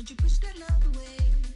Don't you push that love away.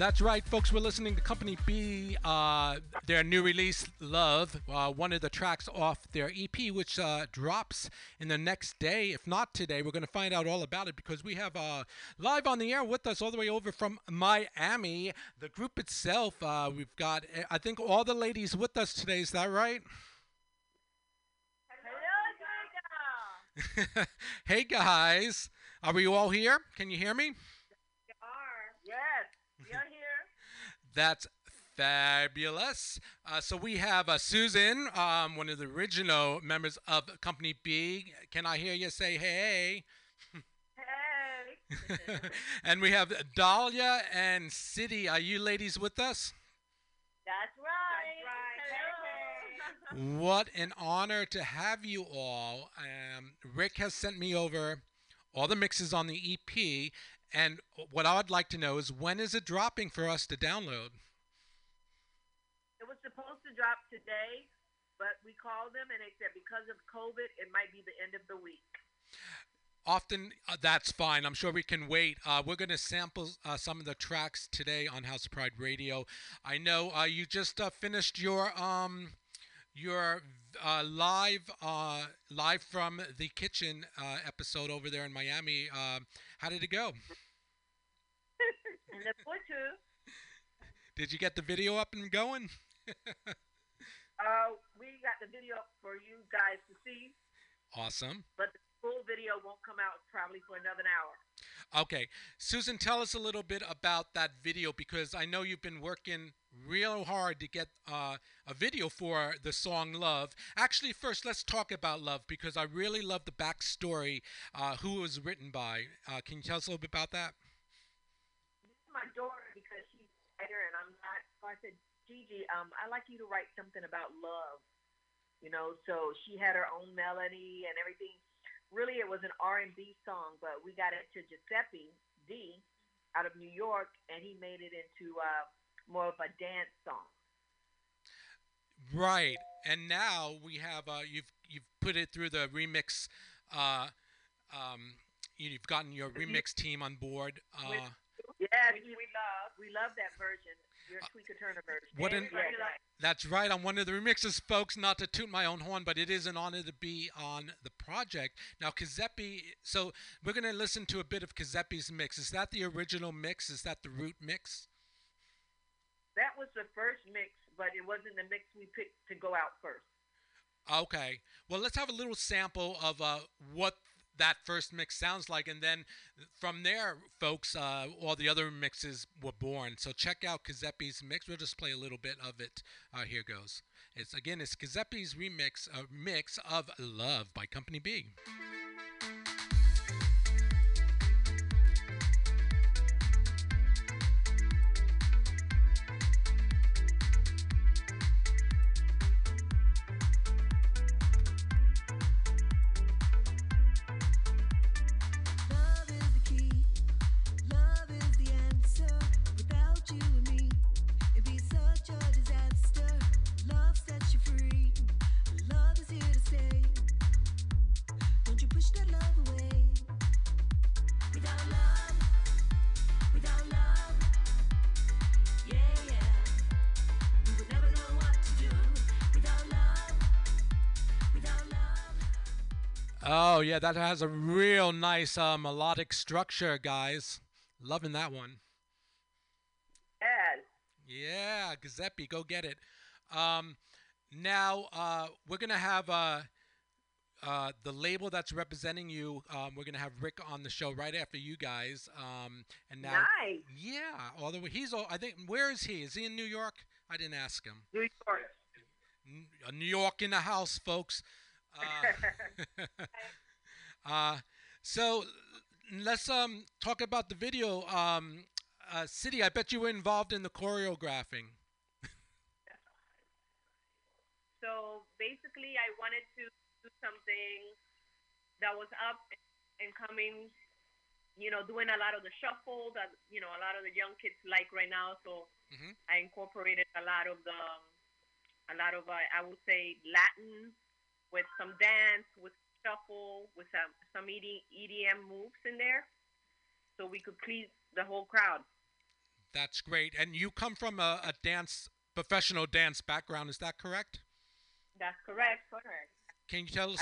That's right, folks. We're listening to Company B, uh, their new release, Love, uh, one of the tracks off their EP, which uh, drops in the next day. If not today, we're going to find out all about it because we have uh, live on the air with us all the way over from Miami. The group itself, uh, we've got, I think, all the ladies with us today. Is that right? Hello, hey, guys. Are we all here? Can you hear me? Yes, we are here. That's fabulous. Uh, so we have uh, Susan, um, one of the original members of Company B. Can I hear you say hey? Hey. and we have Dahlia and City. Are you ladies with us? That's right. Hello. What an honor to have you all. Um, Rick has sent me over all the mixes on the EP. And what I would like to know is when is it dropping for us to download? It was supposed to drop today, but we called them and they said because of COVID, it might be the end of the week. often uh, that's fine. I'm sure we can wait. Uh, we're going to sample uh, some of the tracks today on House of Pride Radio. I know uh, you just uh, finished your um, your uh, live uh, live from the kitchen uh, episode over there in Miami. Um how did it go? And the butcher, Did you get the video up and going? uh, we got the video for you guys to see, awesome. but the full video won't come out probably for another hour. Okay, Susan, tell us a little bit about that video because I know you've been working real hard to get uh, a video for the song Love. Actually, first, let's talk about Love because I really love the backstory, uh, who it was written by. Uh, can you tell us a little bit about that? My daughter because she's writer and I'm not. So I said, Gigi, um, I'd like you to write something about love. You know, so she had her own melody and everything. Really, it was an R&B song, but we got it to Giuseppe D out of New York, and he made it into uh, more of a dance song. Right, and now we have uh, you've you've put it through the remix. Uh, um, you've gotten your remix team on board. Uh, Yeah, we, love we love that version, your Tweaker Turner version. what an- That's right. I'm one of the remixers, folks. Not to toot my own horn, but it is an honor to be on the project. Now, Kazepi. So we're gonna listen to a bit of Kazepi's mix. Is that the original mix? Is that the root mix? That was the first mix, but it wasn't the mix we picked to go out first. Okay. Well, let's have a little sample of uh, what that first mix sounds like, and then from there, folks, uh, all the other mixes were born. So check out Kazepi's mix. We'll just play a little bit of it. Uh, here goes. It's again, it's Kazepi's remix, uh, mix of "Love" by Company B. Oh yeah, that has a real nice uh, melodic structure, guys. Loving that one. Yes. Yeah, Giuseppe, go get it. Um, now uh, we're gonna have uh, uh, the label that's representing you. Um, we're gonna have Rick on the show right after you guys. Um, and now, Nice. yeah, although he's, all, I think, where is he? Is he in New York? I didn't ask him. New York. N- uh, New York in the house, folks. Uh, uh, so let's um talk about the video. Um, uh, City, I bet you were involved in the choreographing. So basically, I wanted to do something that was up and coming. You know, doing a lot of the shuffle that you know a lot of the young kids like right now. So Mhm. I incorporated a lot of the, a lot of uh, I would say Latin with some dance, with shuffle, with some some EDM moves in there, so we could please the whole crowd. That's great. And you come from a, a dance, professional dance background, is that correct? That's correct. Correct. Can you tell us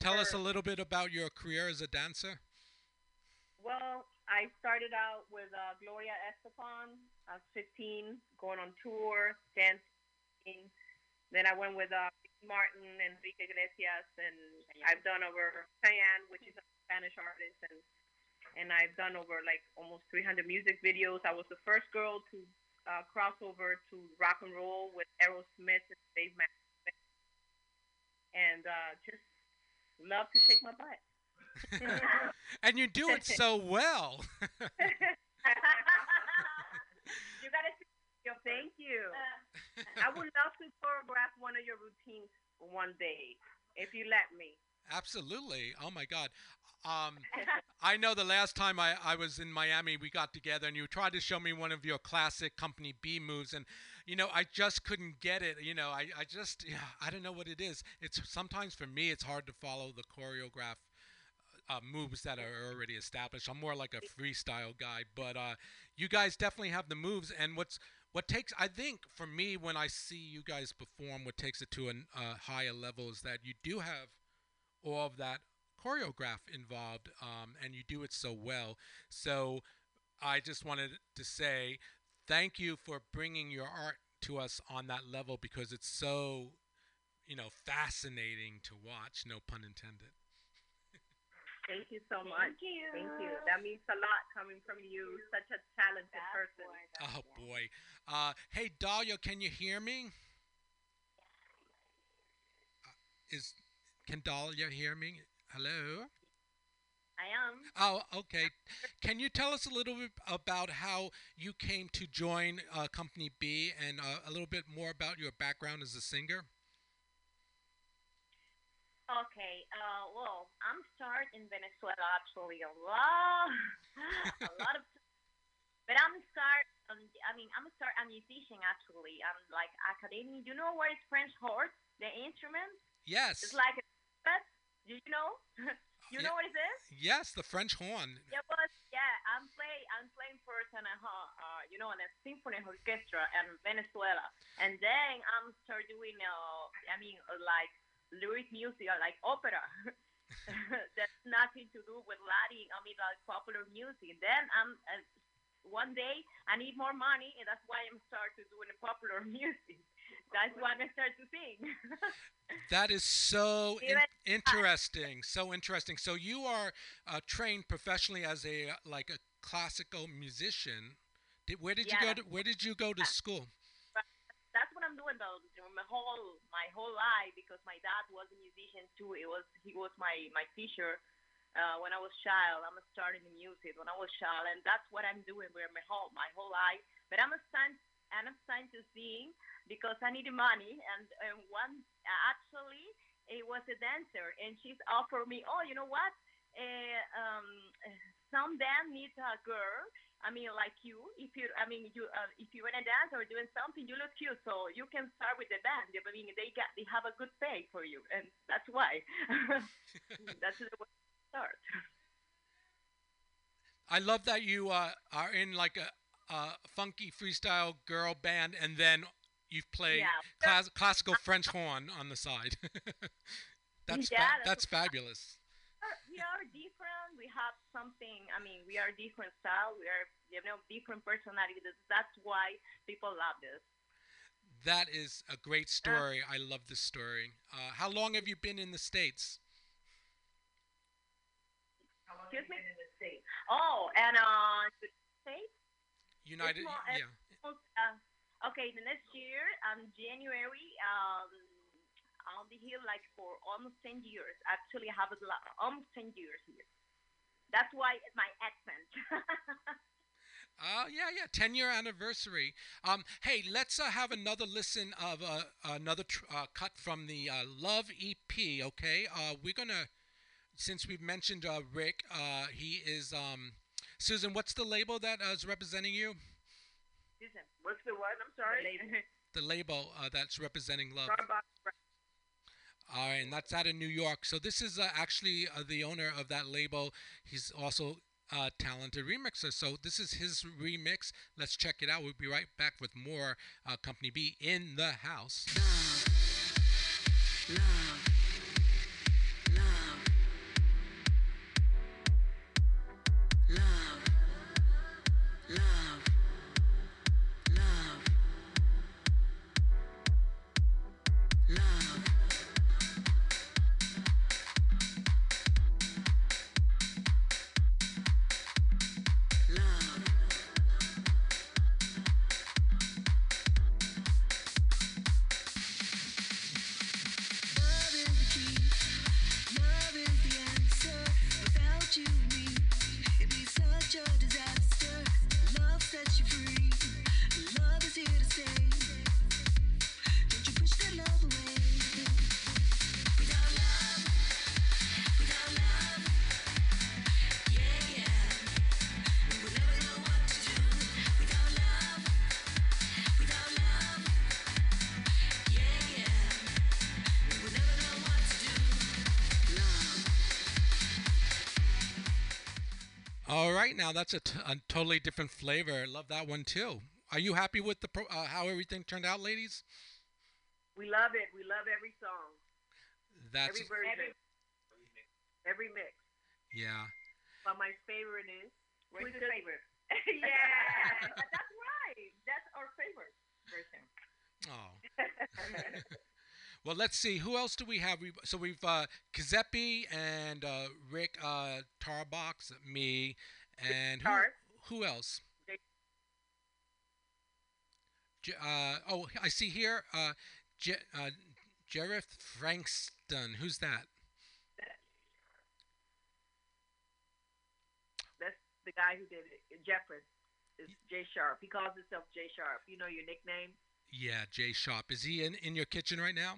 tell us a little bit about your career as a dancer? Well, I started out with uh, Gloria Estefan. I was 15, going on tour, dancing. Then I went with uh, Martin and Enrique Iglesias, and I've done over Chayanne, which is a Spanish artist, and and I've done over like almost 300 music videos. I was the first girl to uh, cross over to rock and roll with Aerosmith and Dave Matthews, and uh, just love to shake my butt. and you do it so well. you gotta see. Yo, thank you. I would love to choreograph one of your routines one day if you let me. Absolutely. Oh my God. Um, I know the last time I, I was in Miami, we got together and you tried to show me one of your classic Company B moves. And, you know, I just couldn't get it. You know, I, I just, yeah, I don't know what it is. It's sometimes for me, it's hard to follow the choreograph uh, moves that are already established. I'm more like a freestyle guy, but uh, you guys definitely have the moves. And what's, what takes, I think for me, when I see you guys perform, what takes it to a uh, higher level is that you do have all of that choreograph involved um, and you do it so well. So i just wanted to say thank you for bringing your art to us on that level because it's so you know fascinating to watch no pun intended Thank you so much. you. Thank you. That means a lot coming from you. Such a talented person. oh boy uh, hey dahlia can you hear me Uh, is can dahlia hear me hello I am. Oh, okay. Can you tell us a little bit about how you came to join uh, Company B and uh, a little bit more about your background as a singer? Okay, uh, well, I'm start in Venezuela actually a lot, a lot of, but I'm start. Um, I mean, I'm start a musician actually. I'm like academy. You know what is French horn? The instrument? Yes. It's like. Do you know? you Yeah. know what it is? Yes, the French horn. Yeah, but yeah, I'm play. I'm playing first in a uh, uh, you know in a symphony orchestra in Venezuela, and then I'm start doing uh, I mean uh, like lyric music, uh, like opera. That's nothing to do with Latin. I mean like popular music. Then I'm uh, one day I need more money, and that's why I'm start to doing the popular music. That's why I start to sing. That is so in- interesting. So interesting. So you are uh, trained professionally as a uh, like a classical musician. Did, where did you go? To, where did you go to school? Though my whole my whole life because my dad was a musician too. It was he was my my teacher uh, when I was child. I'm starting the music when I was child, and that's what I'm doing with my whole my whole life. But I'm a starting and I'm starting to sing because I needed money. And and one actually it was a dancer, and she's offered me, oh, you know what? Uh, um, some band needs a girl I mean, like you, if you, I mean, you, uh, if you want to dance or doing something, you look cute, so you can start with the band. I mean, they got, they have a good pay for you, and that's why. that's the way to start. I love that you uh, are in like a, a funky freestyle girl band, and then you play Yeah. class, classical French horn on the side. that's Yeah, fa- that's that's fabulous. We are. We have something. I mean, we are different style. We are, you know, different personalities. That's why people love this. That is a great story. I love this story. Uh, how long have you been in the states? Excuse me. Oh, and uh, the States. United. more- it's yeah. Uh, okay, the next year, um, January, um, I'll be here like for almost 10 years. Actually, I have a lot, almost 10 years here. That's why it's my accent. Uh, yeah, yeah, 10 year anniversary. Um, hey, let's uh, have another listen of uh, another tr- uh, cut from the uh, Love EP, okay? Uh, we're going to, since we've mentioned uh, Rick, uh, he is, um, Susan, what's the label that uh, is representing you? Susan, what's the what? I'm sorry. The label uh, that's representing Love. All right, and that's out of New York. So this is uh, actually uh, the owner of that label. He's also a talented remixer. So this is his remix. Let's check it out. We'll be right back with more uh, Company B in the house. Love right, now that's a, t- a totally different flavor. I love that one too. Are you happy with the pro- uh, how everything turned out, ladies? We love it. We love every song, That's every version, every mix. yeah. But my favorite is What's Who's your the- favorite? yeah, that's right. That's our favorite version. Oh. well, let's see. Who else do we have? We so we've uh, Kazepi and uh, Rick uh, Tarbox, me, and who, who else? Uh, oh, I see here. Uh, Je- uh, Jereth Frankston. Who's that? That's the guy who did it. Jeffrey is Jay Sharp. He calls himself Jay Sharp. You know your nickname? Yeah, Jay Sharp. Is he in, in your kitchen right now?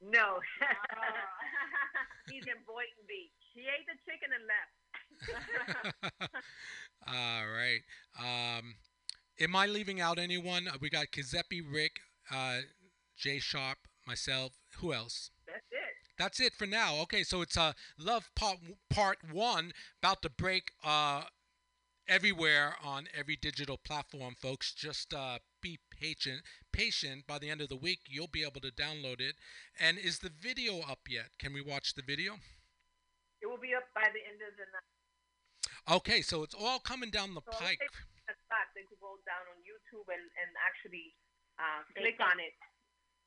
No. Oh. He's in Boynton Beach. He ate the chicken and left. All right. Um, am I leaving out anyone? Uh, We got Kazepi, Rick, uh, Jay Sharp, myself. Who else? That's it. That's it for now. Okay, so it's uh, Love Part Part One about to break uh, everywhere on every digital platform, folks. Just uh, be patient. Patient. By the end of the week, you'll be able to download it. And is the video up yet? Can we watch the video? It will be up by the end of the night. Okay, so it's all coming down the So pike. They could go down on YouTube and, and actually uh, click on it.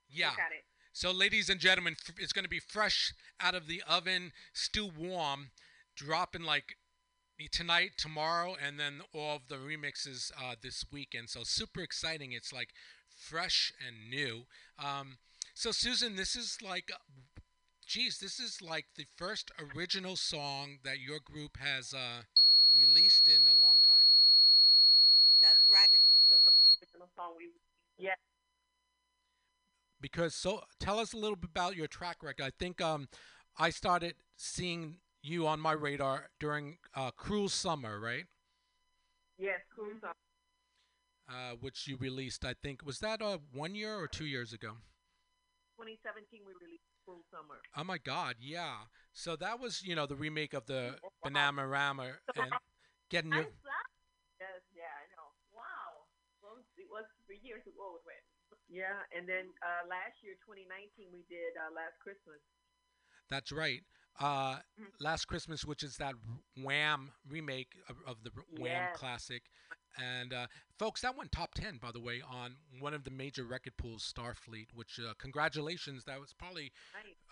Yeah. It. So, ladies and gentlemen, it's going to be fresh out of the oven, still warm, dropping like tonight, tomorrow, and then all of the remixes uh, this weekend. So, super exciting. It's like fresh and new. Um, so, Susan, this is like, geez, this is like the first original song that your group has uh, released in a long time. That's right. It's the first original song we. Yeah. because so tell us a little bit about your track record. I think um, I started seeing you on my radar during uh, Cruel Summer, right? Yes, Cruel Summer. Uh, which you released. I think was that uh, one year or two years ago. 2017, we released Cruel Summer. Oh my God, yeah. So that was you know the remake of the Bananarama and getting your. I. Yes, yeah, I know. Wow. Well, it was three years ago already. Yeah, and then uh, last year, 2019, we did uh, Last Christmas. That's right. Uh, Last Christmas, which is that Wham remake of, of the Wham Yes. classic, and uh, folks, that went top ten, by the way, on one of the major record pools, Starfleet. Which uh, congratulations, that was probably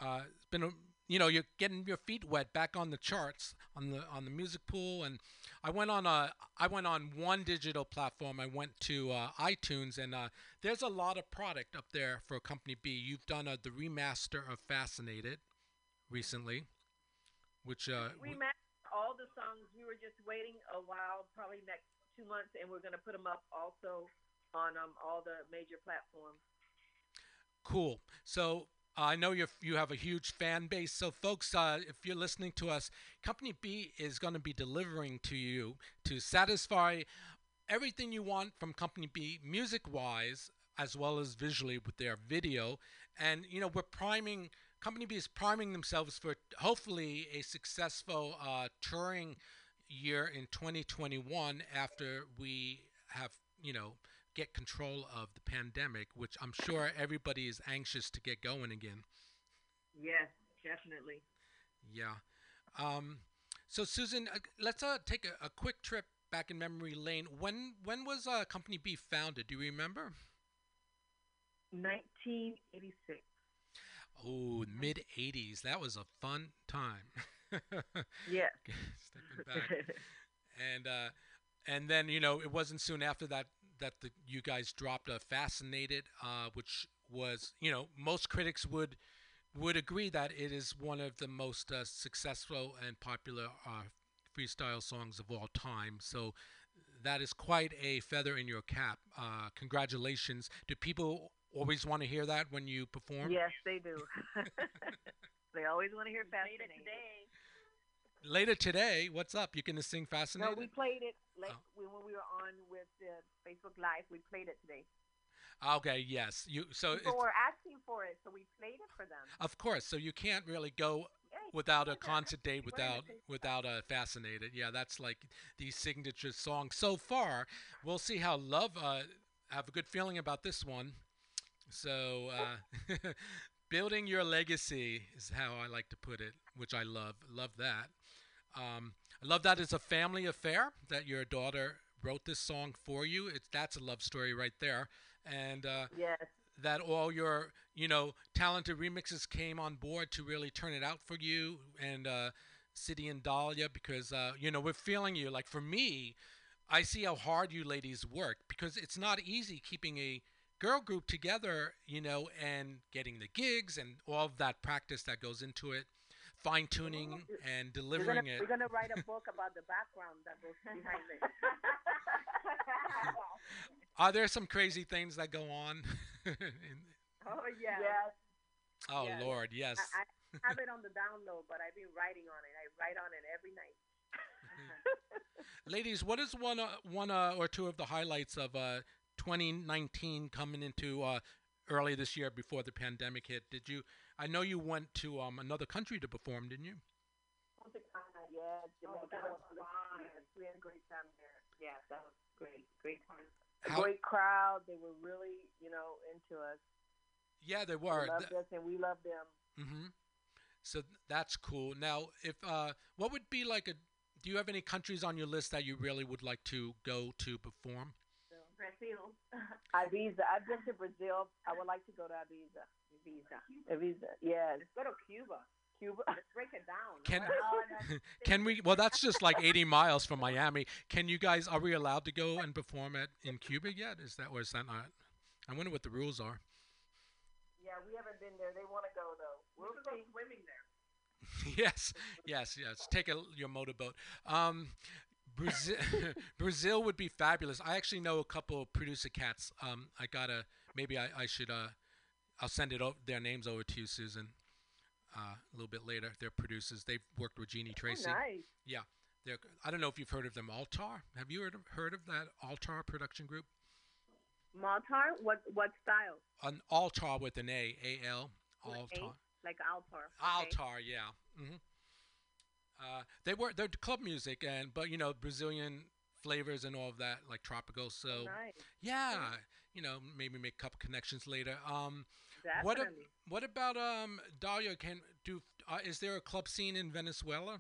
uh, it's been a, you know you're getting your feet wet back on the charts on the on the music pool and I went on a I went on one digital platform I went to uh, iTunes and uh, there's a lot of product up there for Company B you've done uh, the remaster of Fascinated recently which uh, We w- all the songs. We were just waiting a while, probably next two months, and we're gonna put them up also on um all the major platforms. Cool. So I know you you have a huge fan base. So folks, uh, if you're listening to us, Company B is going to be delivering to you to satisfy everything you want from Company B, music-wise as well as visually with their video. And you know, we're priming. Company B is priming themselves for hopefully a successful uh, touring year in 2021 after we have you know get control of the pandemic, which I'm sure everybody is anxious to get going again. Yes, definitely. Yeah. Um, so Susan, uh, let's uh, take a, a quick trip back in memory lane. When when was uh, Company B founded? Do you remember? 1986. Oh, mid '80s. That was a fun time. Yes. Stepping back. and uh, and then you know it wasn't soon after that that the, you guys dropped a "Fascinated," uh, which was you know most critics would would agree that it is one of the most uh, successful and popular uh, freestyle songs of all time. So that is quite a feather in your cap. Uh, congratulations! Do people always want to hear that when you perform? yes, they do. they always want to hear Later fascinating. today. Later today, what's up? You gonna sing No, we played it like Oh. when, we were on with uh, Facebook Live. We played it today. Okay, yes. You so People were asking for it, so we played it for them. of course. So you can't really go Yeah, without a can concert date without without a fascinated yeah that's like the signature song so far we'll see how love uh have a good feeling about this one so uh building your legacy is how i like to put it which i love love that um i love that it's a family affair that your daughter wrote this song for you it's that's a love story right there and uh Yes. that all your you know talented remixes came on board to really turn it out for you and uh, City and Dahlia because uh, you know we're feeling you. Like for me, I see how hard you ladies work because it's not easy keeping a girl group together, you know, and getting the gigs and all of that practice that goes into it, fine tuning and We're gonna, delivering it. we're gonna write a book about the background that goes behind it. Are there some crazy things that go on? in, oh yeah. Yes. oh Yes. Lord, yes. I, I have it on the download, but I've been writing on it. I write on it every night. Ladies, what is one uh, one uh, or two of the highlights of uh, 2019 coming into uh, early this year before the pandemic hit? Did you? I know you went to um, another country to perform, didn't you? Yes, Oh, Jamaica that was was fun. We had a great time there. Yes, that was great. Great time. A How- great crowd. They were really, you know, into us. Yeah, they They were. loved us, and we loved them. hmm So th- that's cool. Now, if uh, what would be like a? Do you have any countries on your list that you really would like to go to perform? Brazil. Ibiza. I've been to Brazil. I would like to go to Ibiza. Ibiza. Ibiza. Yes. Let's go to Cuba. Cuba. Let's break it down. Can Oh, can we? Well, that's just like 80 miles from Miami. Can you guys? Are we allowed to go and perform at in Cuba yet? Is that or is that not? I wonder what the rules are. Yeah, we haven't been there. They want to go though. we We'll go swimming there. yes, yes, yes. Take a, your motorboat. Um, Brazil, Brazil would be fabulous. I actually know a couple of producer cats. Um, I gotta maybe I, I should uh, I'll send it over, their names over to you, Susan. Uh, a little bit later, they're producers. They've worked with Jeanie Tracy. Oh, nice. They're, I don't know if you've heard of them. Altar. Have you heard of, heard of that Altar production group? Maltar. What what style? An Altar with an A, A L. Altar. Like Altar. okay. Altar, yeah. hmm Uh, they were they're club music and but you know Brazilian flavors and all of that like tropical. So Oh, nice. yeah, you know maybe make a couple connections later. Um, what ab- what about um Dahlia? Can do uh, is there a club scene in Venezuela?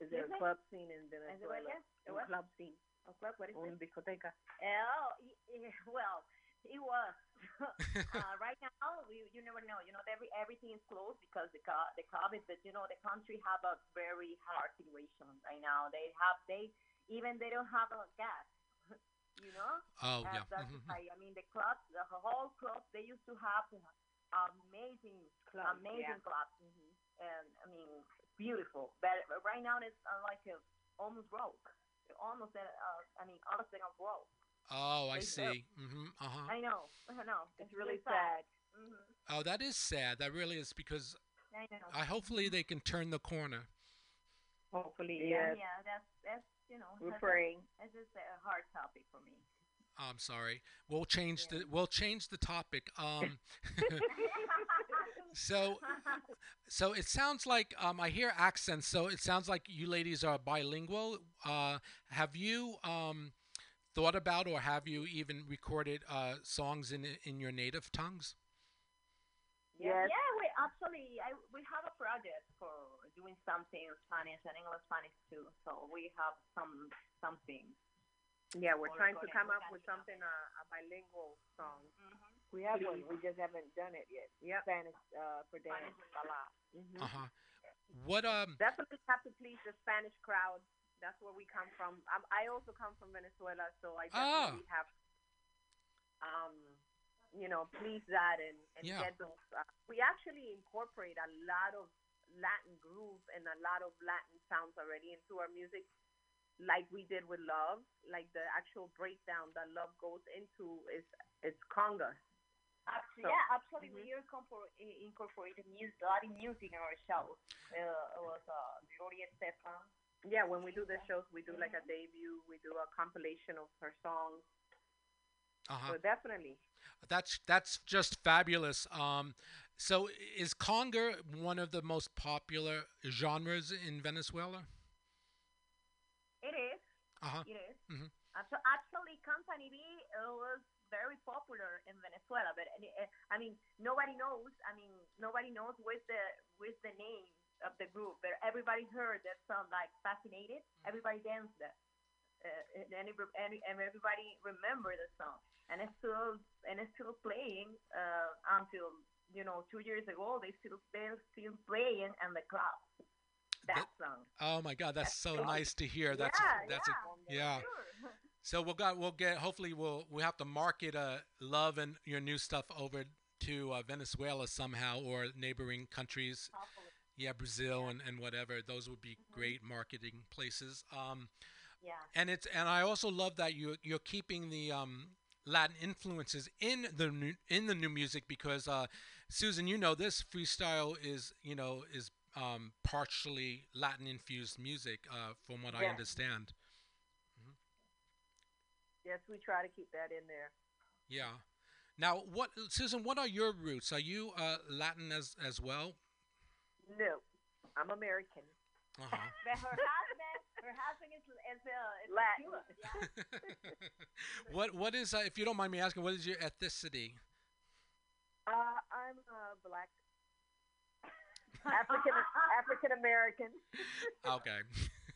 Is there a club scene in Venezuela? Venezuela? A what? club scene. A club? What is Un it? discoteca. Oh, y- y- well, it was. uh, right now, we, you never know. You know, every everything is closed because the co- the COVID. But you know, the country have a very hard situation right now. They have they even they don't have a gas. You know, oh Uh, yeah. that's mhm, why- I mean, the clubs, the whole club, they used to have amazing, Clubs, amazing yeah. clubs, and I mean, beautiful. But right now, it's uh, like a, almost broke. almost uh, I mean, almost in a row. Oh, I They see. Mm-hmm. Uh-huh. I know, I know. It's really sad. sad. hmm Oh, that is sad. That really is because I know. I hopefully they can turn the corner. Hopefully, yeah, yes. yeah, that's that's you know, We're praying. that's just a hard topic for me. I'm sorry. We'll change the we'll change the topic. Um so so it sounds like um I hear accents, so it sounds like you ladies are bilingual. Uh have you um thought about or have you even recorded uh songs in in your native tongues? Yes. yeah, we actually I, we have a project for doing something in Spanish and English Spanish too. So we have some something. Yeah, we're Or trying to come up with something, uh, a bilingual song. We have one. We just haven't done it yet. Yep. Spanish uh, for dance. Spanish with Bala. hmm Uh-huh. What um Definitely have to please the Spanish crowd. That's where we come from. Um, I also come from Venezuela, so I Ah. definitely have, um, you know, please that and, and Yeah. get those. Uh, we actually incorporate a lot of Latin groove and a lot of Latin sounds already into our music, like we did with Love. Like the actual breakdown that Love goes into is is conga. Actually, So- yeah, actually, Mhm. we incorpor- i- incorporated music, Latin music in our shows. Uh, it was uh, Gloria Estefan. Yeah, when we do the shows, we do like a debut. We do a compilation of her songs. uh-huh. So definitely. That's that's just fabulous. Um, so is conga one of the most popular genres in Venezuela? It is. Uh-huh. It is. Mhm. Actu- Actually, Company B uh, was very popular in Venezuela, but uh, I mean, nobody knows. I mean, nobody knows with the with the name of the group, but everybody heard that song like "Fascinated." Everybody danced it, uh, and and everybody remember the song, and it's still and it's still playing uh, until you know two years ago. They still they're still playing in the club. That song. Oh my God, that's so That's nice to hear. That's yeah, that's yeah, a yeah. Sure. So we'll got we'll get hopefully we'll we have to market uh love and your new stuff over to uh, Venezuela somehow or neighboring countries. Hopefully. Yeah, Brazil and, and whatever. Those would be great marketing places. Um, Yeah. and it's and I also love that you you're keeping the um, Latin influences in the new, in the new music because uh, Susan, you know this freestyle is you know is um, partially Latin infused music uh, from what I Yes. understand. Yes, we try to keep that in there. Yeah. Now, what Susan? What are your roots? Are you uh, Latin as as well? No, I'm American. Uh-huh. But her husband, her husband is is, uh, is Latin. Yeah. what what is uh, if you don't mind me asking? What is your ethnicity? Uh, I'm a black, African African American. Okay.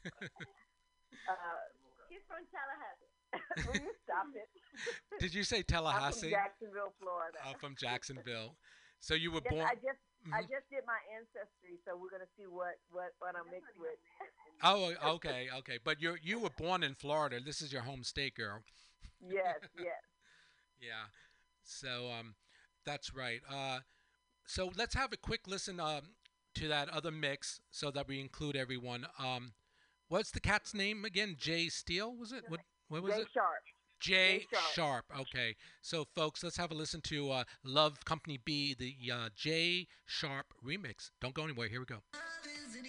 Uh, She's from Tallahassee. will you stop it? Did you say Tallahassee? I'm from Jacksonville, Florida. Uh, from Jacksonville. So you were Yes, born. I just I Mhm. just did my ancestry, so we're gonna see what what what I'm mixed with. Oh, okay, okay. But you you were born in Florida. This is your home state, girl. Yes, yes. Yeah. So um, that's right. Uh, so let's have a quick listen um to that other mix so that we include everyone. Um, what's the cat's name again? Jay Steele was it? What what was Jay it? Sharp. Jay Jay Sharp. Sharp. Okay. So folks, let's have a listen to uh, Love Company B, the uh, Jay Sharp remix. Don't go anywhere. Here we go. Love isn't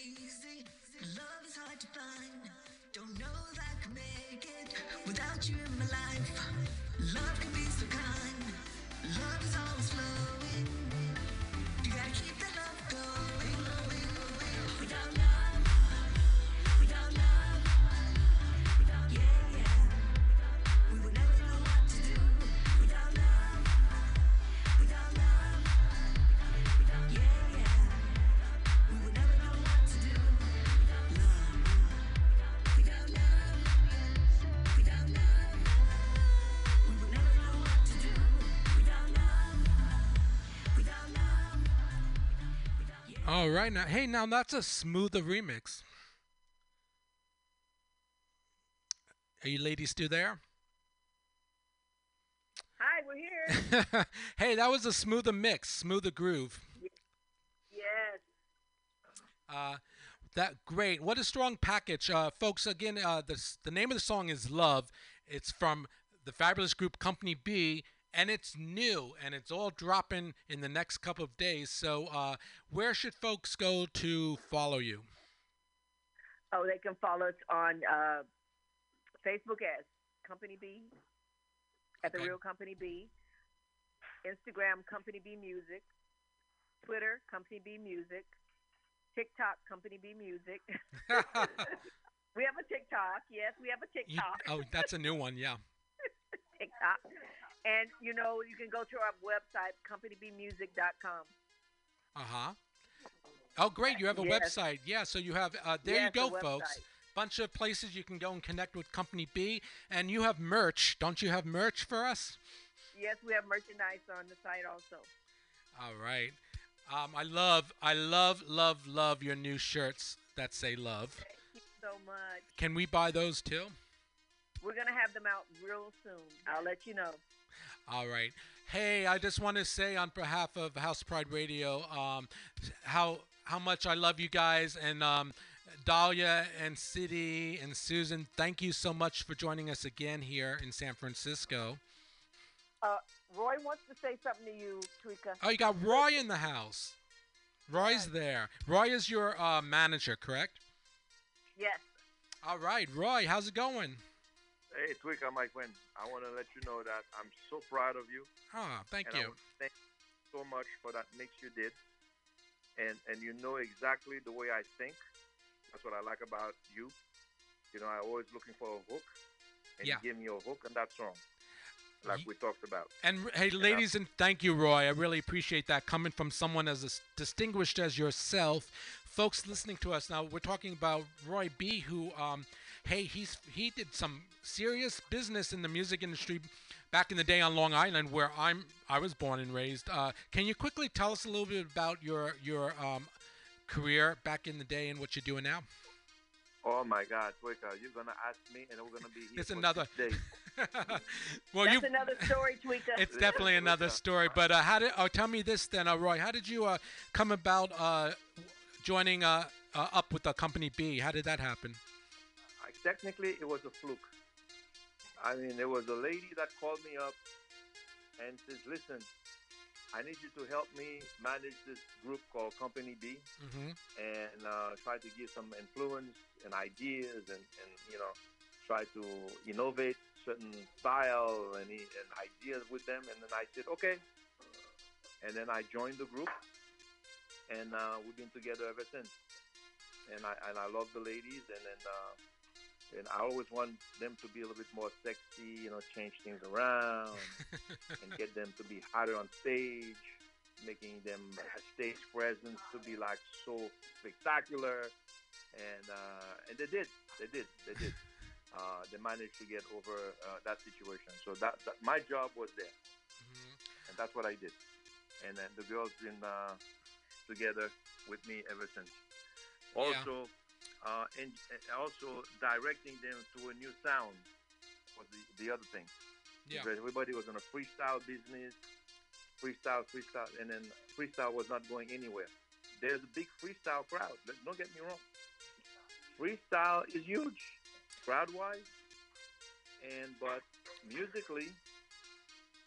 All right. Now, hey, now that's a smoother remix. Are you ladies still there? Hi, we're here. hey, that was a smoother mix, smoother groove. yes. Uh, That great. What a strong package, uh, folks. Again, uh, the the name of the song is "Love." It's from the fabulous group Company B, and it's new, and it's all dropping in the next couple of days. So, uh, where should folks go to follow you? Oh, they can follow us on uh, Facebook as Company B, at the Real Company B, Instagram Company B Music, Twitter Company B Music, TikTok Company B Music. we have a TikTok. Yes, we have a You- TikTok. oh, that's a new one. Yeah. TikTok. And you know, you can go to our website, companybmusic.com. Uh huh. Oh, great! You have a Yes. website. Yeah. So you have. Uh, there Yes, you go, folks. Bunch of places you can go and connect with Company B, and you have merch. Don't you have merch for us? Yes, we have merchandise on the site also. All right. Um, I love, I love, love, love your new shirts that say love. Thank you so much. Can we buy those too? We're gonna have them out real soon. I'll let you know. All right. Hey, I just want to say on behalf of House Pride Radio, um, how how much I love you guys and um, Dahlia and City and Susan. Thank you so much for joining us again here in San Francisco. Uh, Roy wants to say something to you, Tweeka. Oh, you got Roy in the house. Roy's there. Roy is your uh, manager, correct? Yes. All right, Roy, how's it going? Hey, Twika, my friend. I want to let you know that I'm so proud of you. Ah, thank and I you. thank you so much for that mix you did. And and you know exactly the way I think. That's what I like about you. You know, I'm always looking for a hook, and Yeah. you give me a hook, and that's wrong. Like we talked about. And hey, ladies, and thank you, Roy. I really appreciate that coming from someone as distinguished as yourself. Folks listening to us now, we're talking about Roy B, who, um, hey, he's he did some serious business in the music industry back in the day on Long Island, where I'm I was born and raised. Uh, can you quickly tell us a little bit about your your um, career back in the day and what you're doing now? Oh my God, Twika, you're gonna ask me, and we're gonna be here It's for another- six days. well, That's you another story, Tweeka. It's definitely another story. But uh, how did? Oh, tell me this then, uh, Roy. How did you uh, come about uh, joining uh, uh, up with the company B? How did that happen? Technically, it was a fluke. I mean, there was a lady that called me up and says, "Listen, I need you to help me manage this group called Company B hmm and uh, try to give some influence and ideas and, and you know try to innovate certain style and, and ideas with them." And then I said, "Okay." And then I joined the group, and uh, we've been together ever since. And I and I love the ladies, and then. Uh, and I always want them to be a little bit more sexy, you know, change things around and get them to be hotter on stage, making them stage presence to be like so spectacular. And uh, and they did, they did, they did. Uh, they managed to get over uh, that situation. So that, that my job was there, hmm and that's what I did. And then the girls been uh, together with me ever since. Also, uh, and, and also directing them to a new sound was the, the other thing. Yeah. Because everybody was in a freestyle business, freestyle, freestyle, and then freestyle was not going anywhere. There's a big freestyle crowd. Don't get me wrong. Freestyle is huge, crowd-wise, and but musically,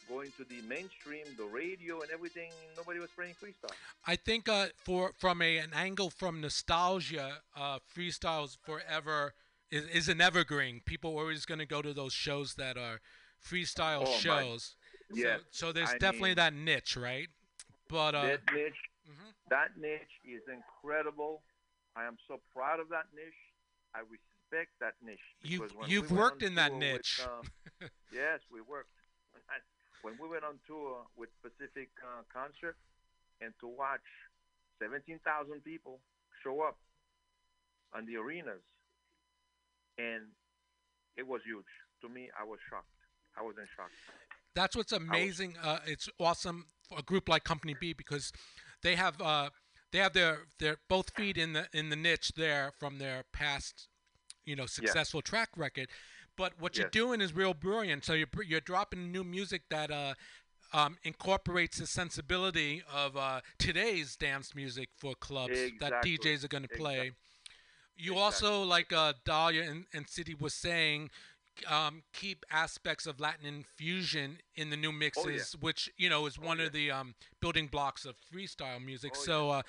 going to the mainstream, the radio, and everything, nobody was playing freestyle. I think uh, for from a an angle from nostalgia, uh, freestyles forever is, is an evergreen. People are always going to go to those shows that are freestyle Oh, my- shows. Yes, So, so there's I definitely mean- that niche, right? But uh, that niche, mhm. that niche is incredible. I am so proud of that niche. I respect that niche. You've- you've we worked in that tour with, niche. uh, yes, we worked. When we went on tour with Pacific uh, Concert, and to watch 17,000 people show up on the arenas, and it was huge. To me, I was shocked. I was in shock. That's what's amazing. Uh, it's awesome for a group like Company B because they have uh, they have their their both feet in the in the niche there from their past, you know, successful track record. But what you're doing is real brilliant. So you're you're dropping new music that uh, um, incorporates the sensibility of uh, today's dance music for clubs that DJs are going to play. You Exactly. also, like uh, Dahlia and, and City was saying, um, keep aspects of Latin infusion in the new mixes, which you know is one yeah. of the um, building blocks of freestyle music. Oh, so yeah.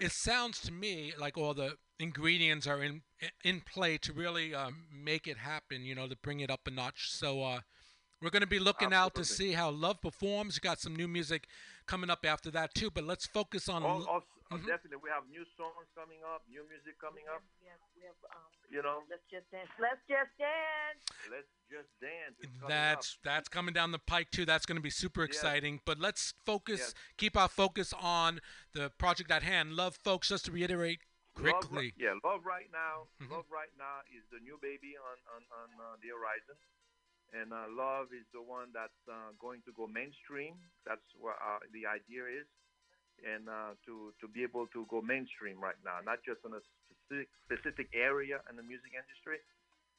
It sounds to me like all the ingredients are in in play to really um, make it happen. You know, to bring it up a notch. So uh, we're going to be looking out to see how Love performs. You got some new music coming up after that too. But let's focus on. All, all, uh, Mhm. Definitely, we have new songs coming up, new music coming up. We have, we have, um, You know, let's just dance. Let's just dance. let's just dance. It's coming That's that's coming down the pike too. That's going to be super Yes. exciting. But let's focus, Yes. keep our focus on the project at hand. Love, folks. Just to reiterate up. Love, quickly. Yeah, love right now. Mhm. Love right now is the new baby on on on uh, the horizon, and uh, love is the one that's uh, going to go mainstream. That's what uh, the idea is, and uh, to to be able to go mainstream right now, not just in a specific specific area in the music industry.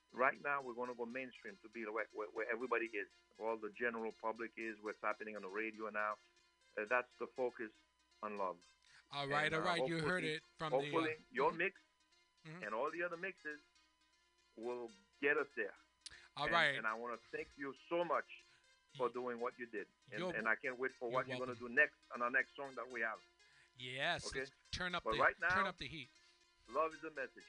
Right now, we're going to go mainstream to be where, where, where everybody is, all the general public is, what's happening on the radio now. Uh, that's the focus on love. all right, and, all uh. You heard it from the. Hopefully, Uh, your mhm. mix Mhm. and all the other mixes will get us there. all and, right. And I want to thank you so much for doing what you did. And, and I can't wait for you're what you're going to do next on our next song that we have. yes. okay. turn up But the right turn up the heat. Love is the message.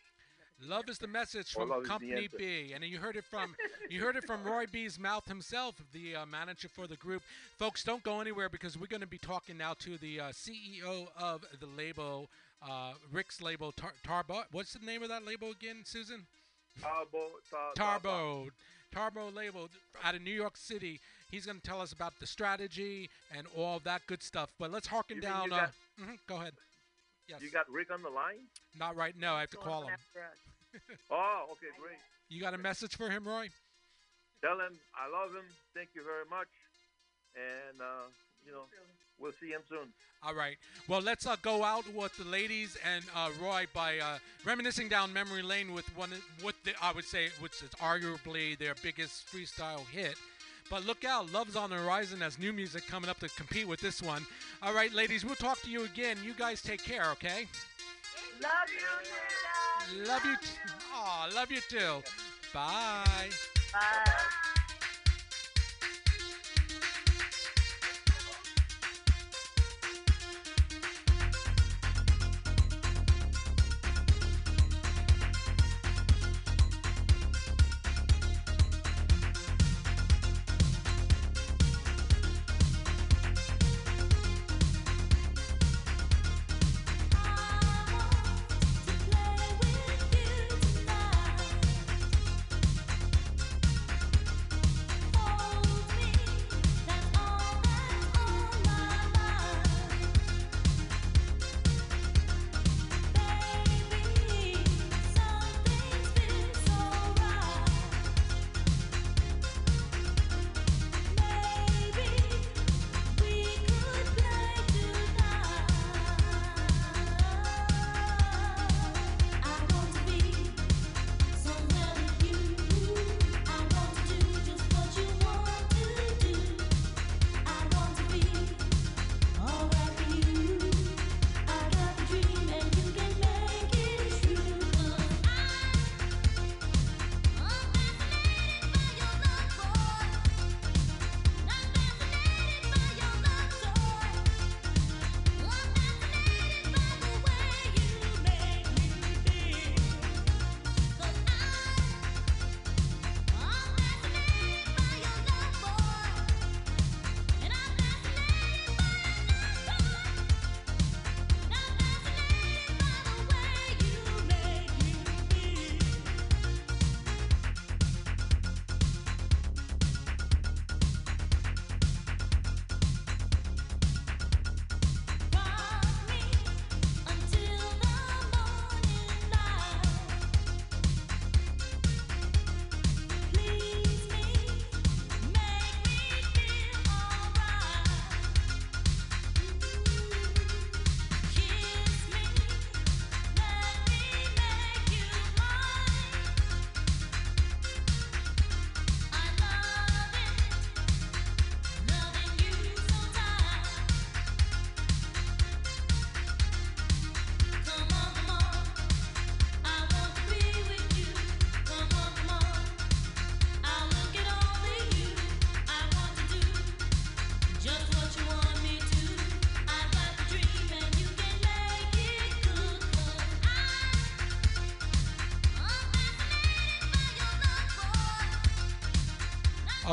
Love is the message from love is the Company. B, and you heard it from you heard it from Roy B's mouth himself, the uh, manager for the group. Folks, don't go anywhere because we're going to be talking now to the uh, CEO of the label, uh, Rick's label, Tar- Tarbo. What's the name of that label again, Susan? Tarbo, tar, Tarbo. Tarbo label out of New York City. He's going to tell us about the strategy and all that good stuff. But let's harken You down. you uh, got- mhm, go ahead. Yes. You got Rick on the line? Not right now. I have to call him. Oh, okay, great. You got a message for him, Roy? Tell him I love him. Thank you very much. And, uh, you know, we'll see him soon. All right. Well, let's uh, go out with the ladies and uh, Roy by uh, reminiscing down memory lane with one, with the, I would say, which is arguably their biggest freestyle hit. But look out, Love's on the horizon as new music coming up to compete with this one. All right, ladies, we'll talk to you again. You guys take care, okay? Love you, Linda. Love you. T- Aw, love you too. Bye. Bye.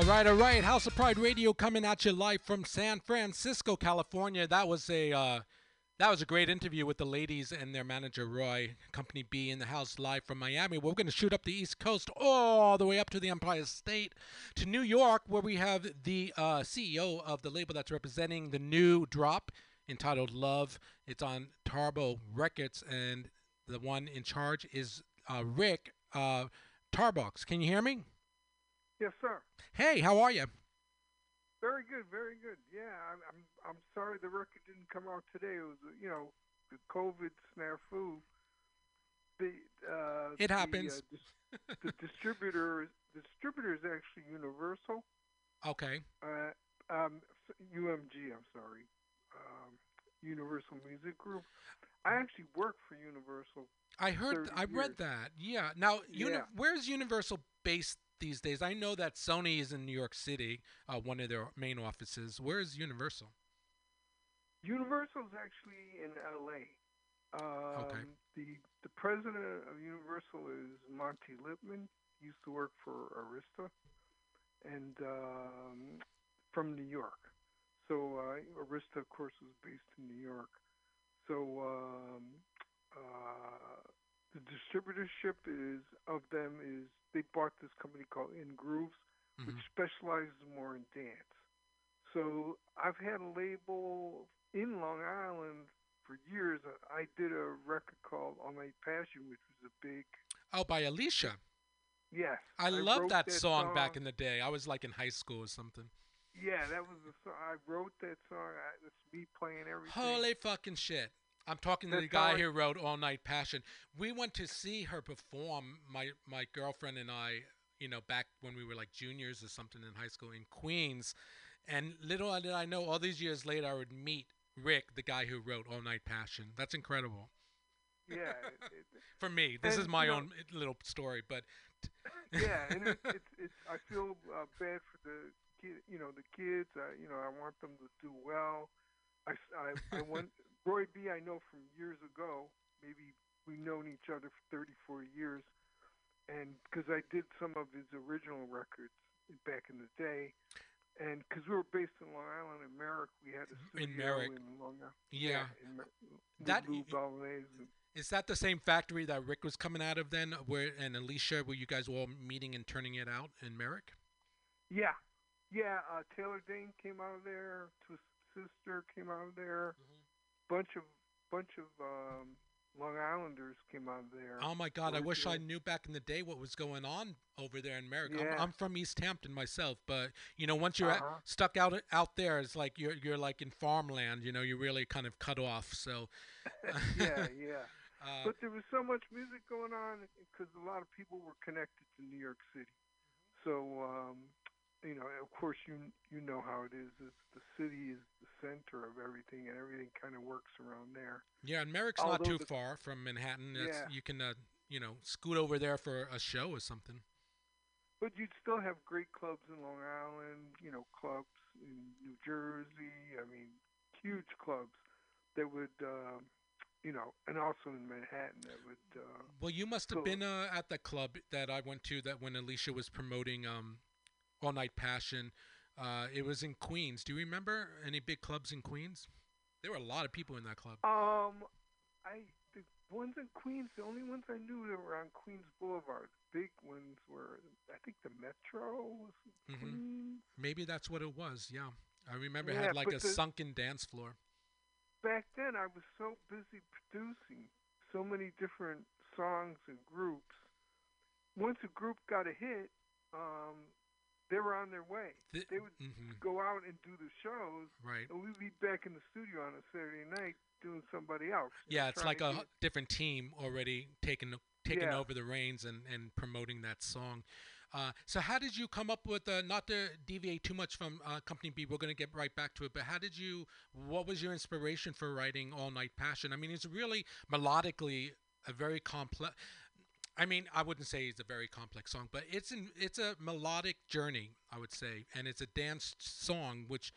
Right, all right. House of Pride Radio coming at you live from San Francisco, California. That was a uh, that was a great interview with the ladies and their manager Roy. Company B in the house live from Miami. We're going to shoot up the East Coast all the way up to the Empire State to New York, where we have the uh, CEO of the label that's representing the new drop entitled Love. It's on Tarbo Records, and the one in charge is uh, Rick uh, Tarbox. Can you hear me? Yes, sir. Hey, how are you? Very good, very good. Yeah, I'm I'm I'm sorry the record didn't come out today. It was you know the COVID snafu. The uh, It the, happens. uh, dis- the distributor distributor is actually Universal. Okay. Uh, um, UMG. I'm sorry. Um, Universal Music Group. I actually work for Universal. I heard. 30 I read years. that. Yeah. Now, uni- Yeah. where's Universal based these days? I know that Sony is in New York City, uh, one of their main offices. Where is Universal? Universal's actually in LA. Um, Okay. The the president of Universal is Monte Lipman. He used to work for Arista, and um, from New York. So uh, Arista, of course, was based in New York. So um, uh, the distributorship is of them is they bought this company called INgrooves, which Mhm. specializes more in dance. So I've had a label in Long Island for years. I did a record called All Night Passion, which was a big Oh, by Alisha. yes. I, love wrote that, song, back in the day. I was like in high school or something. Yeah, that was the song. I wrote that song. I, it's me playing everything. Holy fucking shit. I'm talking to the guy who wrote All Night Passion. We went to see her perform, my my girlfriend and I, you know, back when we were like juniors or something in high school in Queens. And little did I know, all these years later, I would meet Rick, the guy who wrote All Night Passion. That's incredible. Yeah, it, For me, this is my you know- own little story, but yeah, and it, it's it's. I feel uh, bad for the kid, you know, the kids. I, you know, I want them to do well. I, I, I went Roy B. I know from years ago. Maybe we've known each other for 34 years, and because I did some of his original records back in the day, and because we were based in Long Island in Merrick, we had a studio In Merrick. in Long Island. yeah. in Mer- That- Lou and- Is that the same factory that Rick was coming out of then, where and Alisha, were you guys all meeting and turning it out in Merrick? Yeah, yeah. Uh, Taylor Dayne came out of there. Twisted Sister came out of there. Bunch of bunch of um, Long Islanders came out of there. Oh my God! I wish I knew back in the day what was going on over there in America. Yeah. I'm, I'm from East Hampton myself, but you know, once you're Uh-huh. stuck out out there, it's like you're you're like in farmland. You know, you're really kind of cut off. So, yeah, yeah. uh, But there was so much music going on because a lot of people were connected to New York City. So um, you know, of course, you you know how it is. It's the city is the center of everything, and everything kind of works around there. yeah, and Merrick's not too the- far from Manhattan. Yeah. You can uh, you know scoot over there for a show or something. But you'd still have great clubs in Long Island, you know, clubs in New Jersey. I mean, huge clubs that would, um, you know, and also in Manhattan that would. Uh, Well, you must have Cool. been uh, at the club that I went to that when Alisha was promoting um, All Night Passion. Uh, it was in Queens. Do you remember any big clubs in Queens? There were a lot of people in that club. um, I the ones in Queens, the only ones I knew that were on Queens Boulevard. The big ones were, I think, the Metro was in Mhm. Queens. Maybe that's what it was. Yeah, I remember it had like a sunken dance floor. back then I was so busy producing so many different songs and groups. Once a group got a hit, um, they were on their way. Th- They would mhm, go out and do the shows, Right. and we'd be back in the studio on a Saturday night doing somebody else. know, Yeah, it's like a get- different team already taking taking Yeah. over the reins and, and promoting that song. Uh, so how did you come up with uh, not to deviate too much from uh, Company B? We're going to get right back to it, but how did you? What was your inspiration for writing All Night Passion? I mean, it's really melodically a very complex. I mean, I wouldn't say it's a very complex song, but it's an it's a melodic journey, I would say, and it's a dance song, which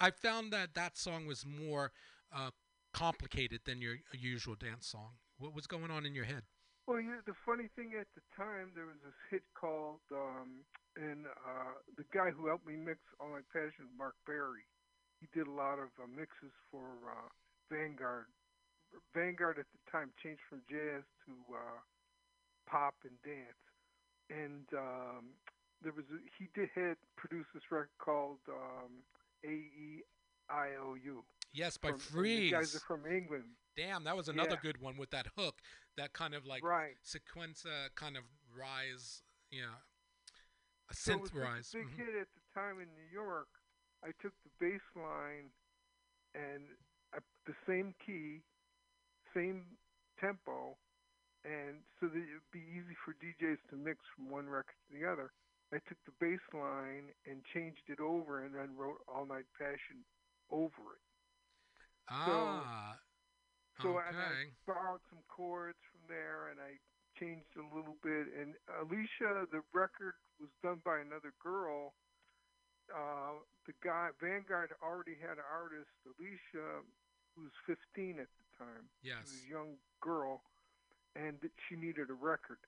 I- found that that song was more uh, complicated than your usual dance song. What was going on in your head? Well, the funny thing at the time, there was this hit called, um, and uh, the guy who helped me mix All My Passion, Mark Berry, he did a lot of uh, mixes for uh, Vanguard. Vanguard at the time changed from jazz to uh, pop and dance, and um, there was a, he did had produced this record called um, A E I O U. Yes, by from- Freeez. Guys are from England. Damn, that was another Yeah. good one with that hook, that kind of like right. sequenza kind of rise, yeah, a So it synth was rise. a big mhm. hit at the time in New York. I took the bass line and I, the same key, same tempo, and so that it'd be easy for DJs to mix from one record to the other. I took the bass line and changed it over, and then wrote All Night Passion over it. Ah, So okay. and I borrowed some chords from there, and I changed a little bit. And Alisha, the record was done by another girl. Uh, the guy Vanguard already had an artist, Alisha, who was 15 at the time. She yes. was a young girl, and that she needed a record.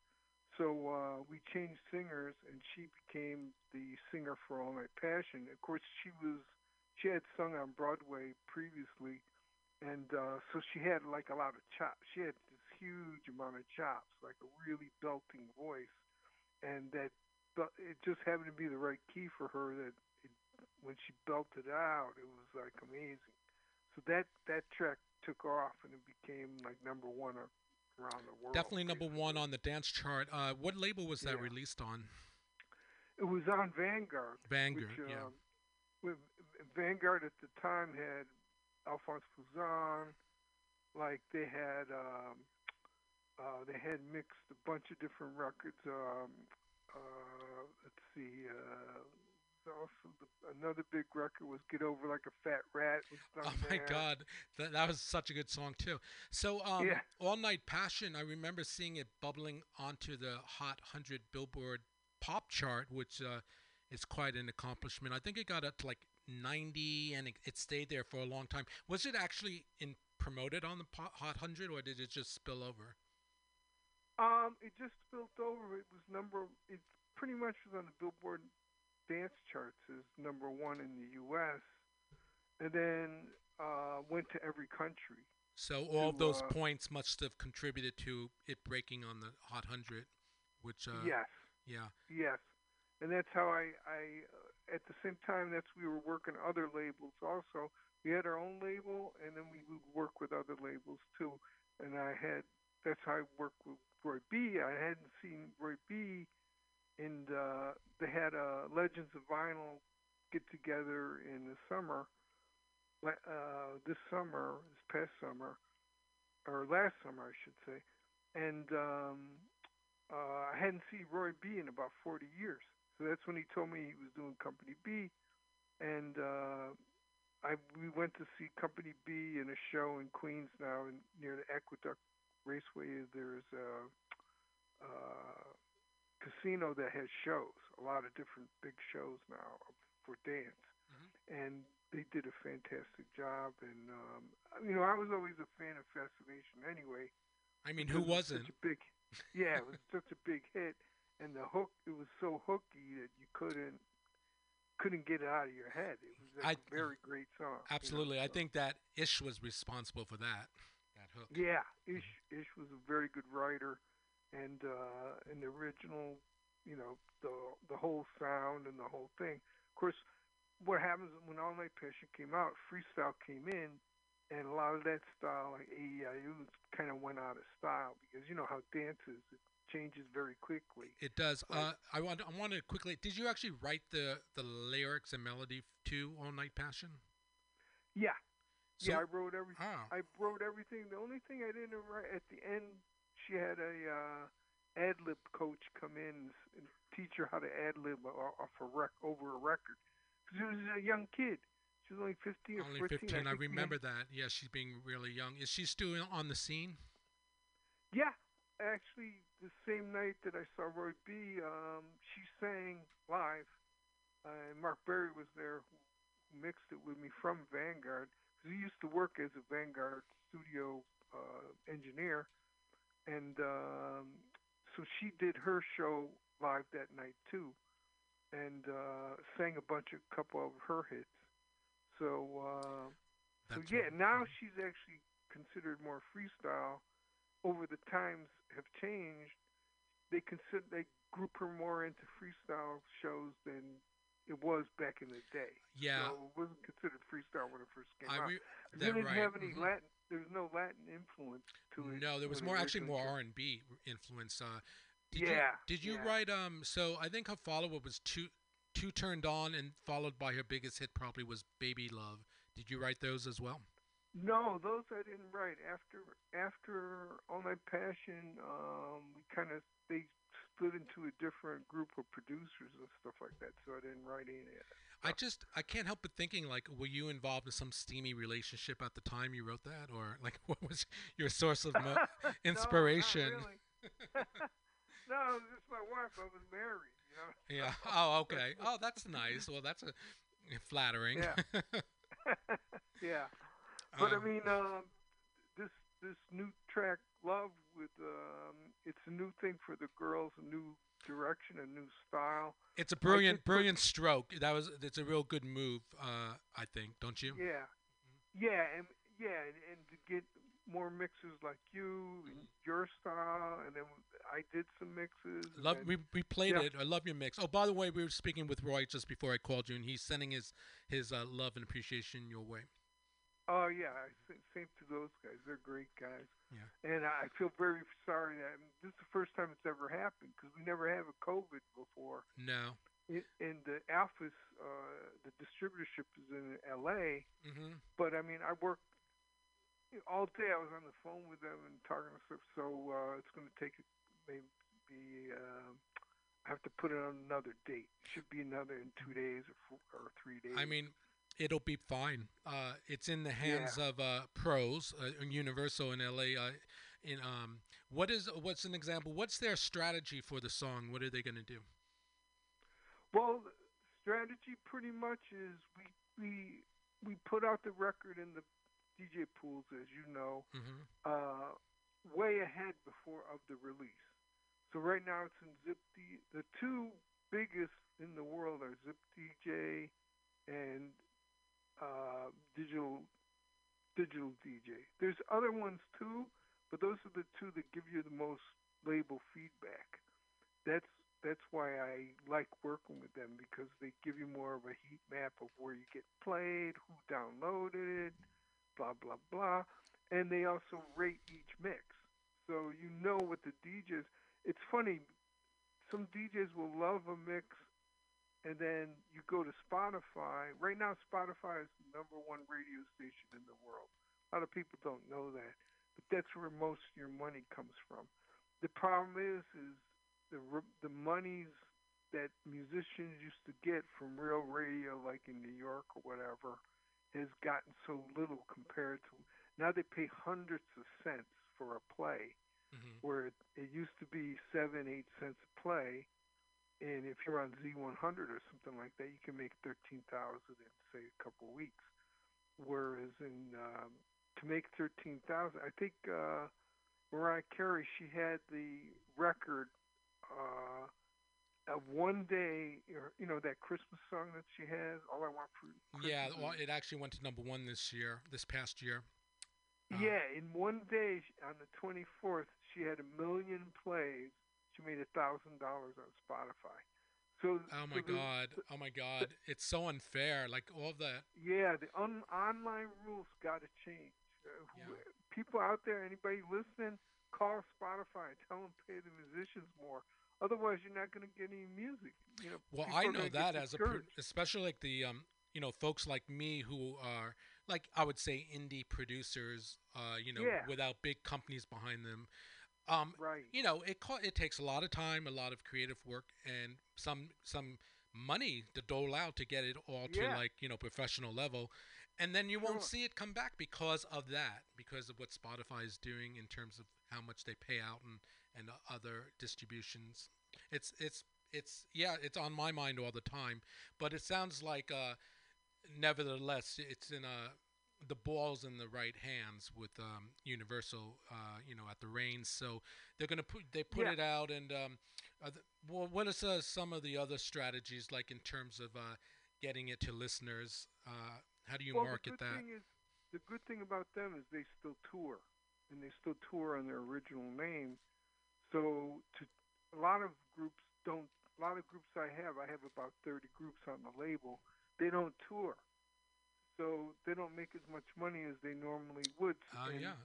So uh, we changed singers, and she became the singer for All Night Passion. Of course, she was she had sung on Broadway previously, and uh, so she had like a lot of chops. She had this huge amount of chops, like a really belting voice, and that it just happened to be the right key for her. That it, when she belted out, it was like amazing. So that that track took off, and it became like number one a- around the world. Definitely number one on the dance chart. Uh, what label was that Yeah. released on? It was on Vanguard. Vanguard. which, yeah. um, with Vanguard at the time had Alphonse Mouzon, like they had um, uh, they had mixed a bunch of different records. Um, uh, let's see, uh, also the, another big record was "Get Over Like a Fat Rat." Oh my there. God, that, that was such a good song too. So, um, Yeah. All Night Passion, I remember seeing it bubbling onto the Hot 100 Billboard Pop chart, which uh, is quite an accomplishment. I think it got up to like 90, and it, it stayed there for a long time. Was it actually in promoted on the Hot 100, or did it just spill over? Um, it just spilled over. It was number. It pretty much was on the Billboard dance charts as number one in the U.S. and then uh, went to every country. So all of those uh, points must have contributed to it breaking on the Hot 100, which uh, yes, yeah. yes, and that's how I. I uh, at the same time, that's we were working other labels also. We had our own label, and then we would work with other labels too. And I had that's how I worked with Roy B. I hadn't seen Roy B. And uh, they had a Legends of Vinyl get together in the summer, uh, this summer, this past summer, or last summer, I should say. And um, uh, I hadn't seen Roy B in about 40 years. So that's when he told me he was doing Company B. And uh, I we went to see Company B in a show in Queens now, in, near the Aqueduct Raceway. There's a, uh casino that has shows, a lot of different big shows now for dance, Mhm. and they did a fantastic job. And um, you know, I was always a fan of Fascination anyway. I mean, who was wasn't? Such a big, yeah, it was such a big hit, and the hook it was so hooky that you couldn't couldn't get it out of your head. It was like I- a very great song. you know, Absolutely. I so. think that Ish was responsible for that. That hook. Yeah, Ish Ish was a very good writer, and uh, and the original, you know, the the whole sound and the whole thing. Of course, what happens when All Night Passion came out, freestyle came in, and a lot of that style, like AEIU, kind of went out of style because you know how dance is; it changes very quickly. It does. Uh, I want. I wanted to quickly. Did you actually write the the lyrics and melody to All Night Passion? Yeah, So, yeah, I wrote everything. oh, I wrote everything. The only thing I didn't write at the end, she had a uh, ad lib coach come in and teach her how to ad lib off a rec over a record. 'Cause she was a young kid. She was only 15 only 14. 15. I, we remember that. Yeah, she's being really young. Is she still on the scene? Yeah, actually, the same night that I saw Roy B, um, she sang live, uh, and Mark Berry was there, who mixed it with me from Vanguard. 'cause he used to work as a Vanguard studio uh, engineer, and um, so she did her show live that night too, and uh, sang a bunch of couple of her hits. So, uh, so yeah, right. now she's actually considered more freestyle. Over the times have changed. They consider they group her more into freestyle shows than it was back in the day. Yeah. so it wasn't considered freestyle when it first came I out. They didn't right. have any mhm. Latin. There was no Latin influence to it. No, there was more actually more R and B influence. Uh, did Yeah, You, did you yeah. write um? So I think her follow-up was two, two turned on, and followed by her biggest hit probably was Baby Love. Did you write those as well? No, those I didn't write. After after All Night Passion, um, we kind of they split into a different group of producers and stuff like that. So I didn't write any of that. I just I can't help but thinking like, were you involved in some steamy relationship at the time you wrote that, or like what was your source of mo- No, inspiration? really. no, it was just my wife. I was married. You know. Yeah. Oh, okay. Oh, that's nice. Well, that's a flattering. Yeah. yeah. But I Um, mean, um, this this new track, "Love," with um, it's a new thing for the girls, a new direction, a new style. It's a brilliant, did put- brilliant stroke. That was. It's a real good move. Uh, I think. Don't you? Yeah, yeah, and yeah, and, and to get more mixes like you and your style, and then I did some mixes. Love. then- We, we played Yeah. it. I love your mix. Oh, by the way, we were speaking with Roy just before I called you, and he's sending his his uh, love and appreciation your way. Oh yeah, same to those guys. They're great guys. Yeah. And I feel very sorry that this is the first time it's ever happened because we never had a COVID before. No. It, and the Alphas, uh, the distributorship is in L.A. hmm But I mean, I worked all day. I was on the phone with them and talking and stuff. So uh, it's going to take maybe uh, I have to put it on another date. It Should be another in two days or four, or three days. I mean, it'll be fine. Uh, it's in the hands of uh, pros, uh, Universal in LA. Uh, in um, what is what's an example? What's their strategy for the song? What are they going to do? Well, strategy pretty much is we we we put out the record in the DJ pools, as you know, hmm uh, way ahead before of the release. So right now it's in Zip D. The two biggest in the world are Zip DJ and uh, Digital Digital DJ. There's other ones too, but those are the two that give you the most label feedback. That's that's why I like working with them because they give you more of a heat map of where you get played, who downloaded it, blah blah blah, and they also rate each mix, so you know what the DJs. It's funny, some DJs will love a mix, and then you go to Spotify. Right now, Spotify is the number one radio station in the world. A lot of people don't know that, but that's where most of your money comes from. The problem is, is the the monies that musicians used to get from real radio, like in New York or whatever, has gotten so little compared to now they pay hundreds of cents for a play, hmm where it, it used to be seven, eight cents a play, and if you're on Z100 or something like that, you can make thirteen thousand in say a couple of weeks. Whereas in um, to make thirteen thousand, I think uh, Mariah Carey she had the record uh, of one day, you know that Christmas song that she has, "All I Want for Christmas." Yeah. Well, it actually went to number one this year, this past year. Uh, Yeah, in one day on the 24th, she had a million plays. She made a thousand dollars on Spotify. So, Oh my so the- God. Oh my God. It's so unfair. Like all of that. yeah, the un- online rules got to change. Uh, Yeah. People out there, anybody listening, call Spotify and tell them pay the musicians more. Otherwise, you're not going to get any music. You know. Well, I know that as a, pro- especially like the um, you know, folks like me who are like I would say indie producers, uh, you know, Yeah. without big companies behind them. Um, right. you know, it co- it takes a lot of time, a lot of creative work, and some some money to dole out to get it all to Yeah. like you know professional level, and then you won't see it come back because of that, because of what Spotify is doing in terms of how much they pay out and and other distributions. It's it's it's yeah, it's on my mind all the time, but it sounds like uh, nevertheless, it's in a the balls in the right hands with um, Universal, uh, you know, at the reins. So they're gonna put they put Yeah. it out, and um, are the, well, what is uh, some of the other strategies like in terms of uh, getting it to listeners? Uh, how do you well, market the good that? thing is the good thing about them is they still tour, and they still tour on their original name. So to a lot of groups don't. A lot of groups I have, I have about 30 groups on the label. They don't tour, so they don't make as much money as they normally would. Uh, and yeah,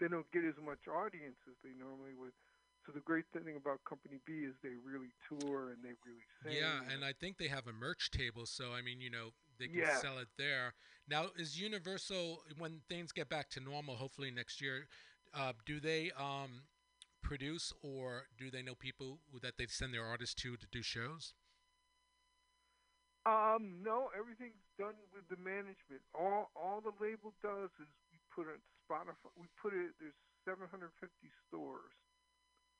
they don't get as much audience as they normally would. So the great thing about Company B is they really tour and they really sing. yeah, and I think they have a merch table, so I mean, you know, they can Yeah. sell it there. Now, is Universal when things get back to normal, hopefully next year? Uh, do they um, produce or do they know people that they send their artists to to do shows? Um, no, everything's done with the management. All all the label does is we put it Spotify. We put it. There's 750 stores,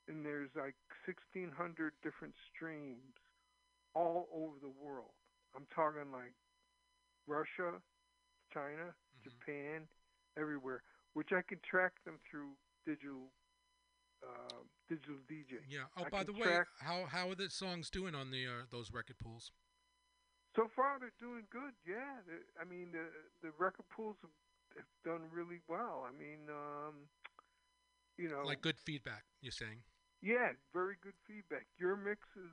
and there's like 1,600 different streams all over the world. I'm talking like Russia, China, Mhm. Japan, everywhere. Which I can track them through digital, uh, digital DJ. Yeah. Oh, I by the way, how how are the songs doing on the uh, those record pools? So far, they're doing good. Yeah, I mean the the record pools have, have done really well. I mean, um, you know, Like good feedback, you're saying? yeah, very good feedback. Your mix is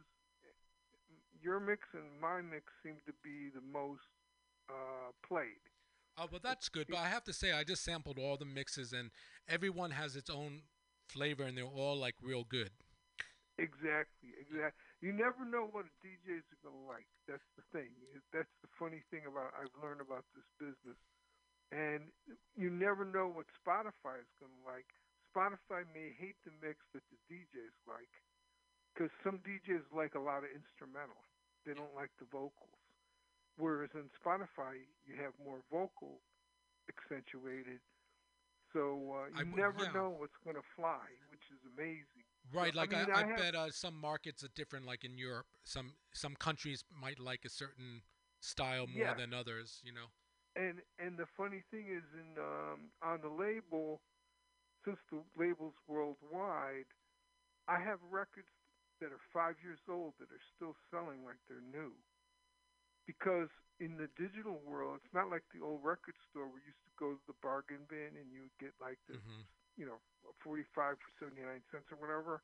your mix and my mix seem to be the most uh, played. Oh, well, that's good. But I have to say, I just sampled all the mixes, and everyone has its own flavor, and they're all like real good. Exactly, exactly. You never know what a DJs are gonna like. That's the thing. That's the funny thing about I've learned about this business, and you never know what Spotify is gonna like. Spotify may hate the mix that the DJs like, because some DJs like a lot of instrumental. They don't like the vocals. Whereas in Spotify, you have more vocal accentuated. So uh, you would- never yeah. know what's gonna fly, which is amazing. Right, like I, mean, I, I have- bet uh, some markets are different. Like in Europe, some some countries might like a certain style more Yeah. than others. You know. and and the funny thing is in um on the label since the label's worldwide i have records that are five years old that are still selling like they're new because in the digital world it's not like the old record store where you used to go to the bargain bin and you would get like the hmm you know 45 for 79 cents or whatever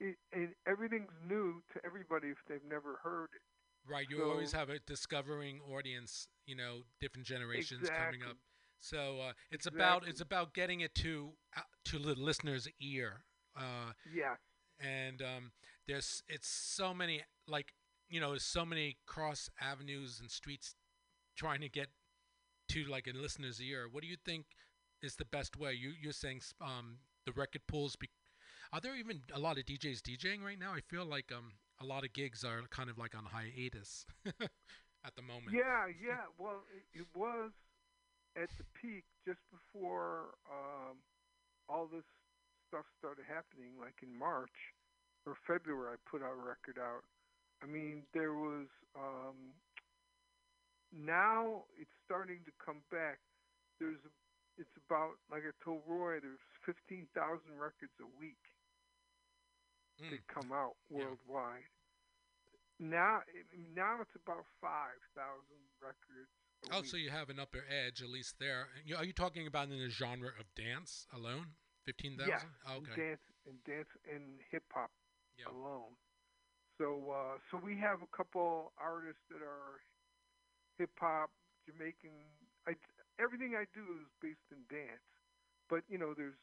it, and everything's new to everybody if they've never heard it Right, you always have a discovering audience. You know, different generations coming up. So uh, it's about it's about getting it to uh, to the listener's ear. Uh, yes and um, there's it's so many like you know there's so many cross avenues and streets trying to get to like a listener's ear. What do you think is the best way? You you're saying um, the record pools. Be- are there even a lot of DJs DJing right now? I feel like um a lot of gigs are kind of like on hiatus at the moment. Yeah, yeah. Well, it, it was at the peak just before um, all this stuff started happening, like in March or February. I put our record out. I mean, there was. Um, now it's starting to come back. There's. It's about like I told Roy. There's fifteen thousand records a week Mm, that come out Yeah. worldwide. Now, now it's about five thousand records. a Oh, week. so you have an upper edge at least there. Are you talking about in the genre of dance alone? Fifteen thousand. Yeah, and Okay. dance and dance and hip hop Yeah. alone. So, uh, so we have a couple artists that are hip hop, Jamaican. I, everything I do is based in dance, but you know, there's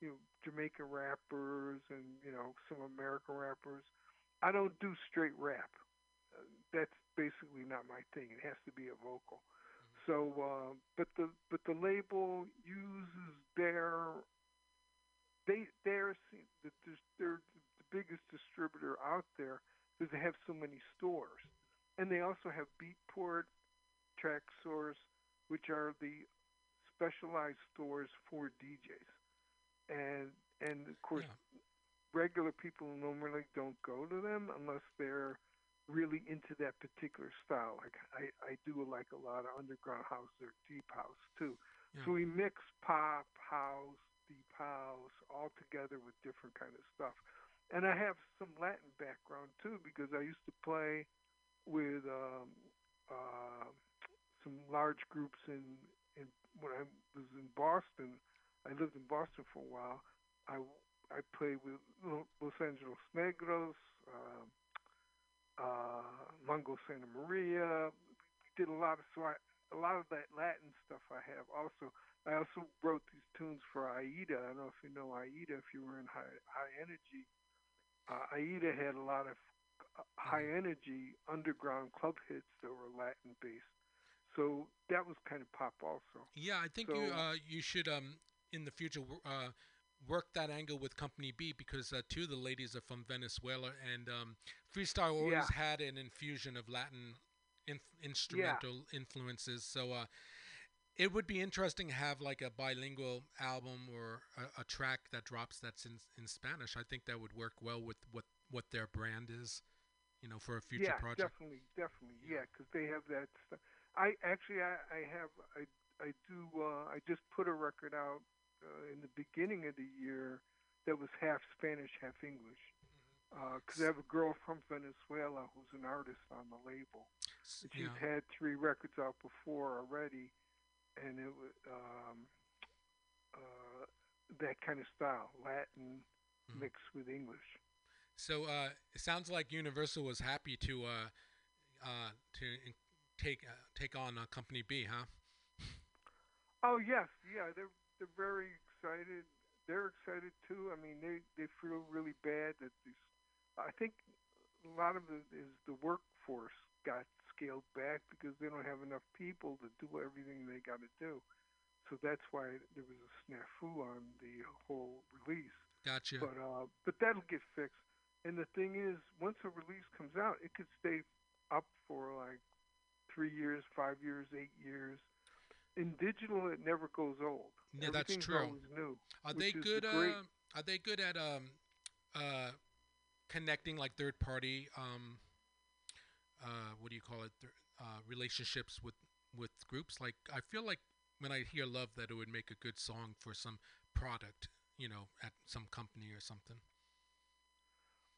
you know Jamaican rappers and you know some American rappers. I don't do straight rap. Uh, that's basically not my thing. It has to be a vocal. So, uh, but the but the label uses their they they're the- the- they're the biggest distributor out there because they have so many stores, and they also have Beatport, Track Source, which are the specialized stores for DJs, and and of course Yeah. regular people normally don't go to them unless they're really into that particular style. Like I, I do like a lot of underground house or deep house too. Yeah. So we mix pop, house, deep house all together with different kind of stuff. And I have some Latin background too because I used to play with um, uh, some large groups in in when I was in Boston. I lived in Boston for a while. I I played with Los Angeles Negros, um, uh, Mongo Santamaria. We did a lot of so I, a lot of that Latin stuff. I have also. I also wrote these tunes for Aida. I don't know if you know Aida. If you were in high high energy, uh, Aida had a lot of uh, high energy underground club hits that were Latin based. So that was kind of pop also. Yeah, I think you uh, you should um in the future uh, work that angle with Company B because uh, two of the ladies are from Venezuela and um, freestyle always Yeah. had an infusion of Latin inf- instrumental influences. So uh, it would be interesting to have like a bilingual album or a, a track that drops that's in in Spanish. I think that would work well with what what their brand is. You know, for a future yeah, project. definitely, definitely, yeah, because they have that stuff. I actually, I, I have, I, I do. Uh, I just put a record out uh, in the beginning of the year that was half Spanish, half English. Because I have a girl from Venezuela who's an artist on the label. And she's yeah. had three records out before already, and it was um, uh, that kind of style, Latin Mhm. mixed with English. So uh, it sounds like Universal was happy to uh, uh, to in- take uh, take on uh, Company B, huh? Oh yes, yeah, they're they're very excited. They're excited too. I mean, they they feel really bad that these. I think a lot of it is the workforce got scaled back because they don't have enough people to do everything they got to do. So that's why there was a snafu on the whole release. Gotcha. But uh, but that'll get fixed. And the thing is, once a release comes out, it could stay up for like three years, five years, eight years. In digital, it never goes old. Yeah, that's true. New. Are they good? Uh, are they good at um, uh, connecting like third party um, uh, what do you call it? Uh, relationships with with groups. Like I feel like when I hear love, that it would make a good song for some product. You know, at some company or something.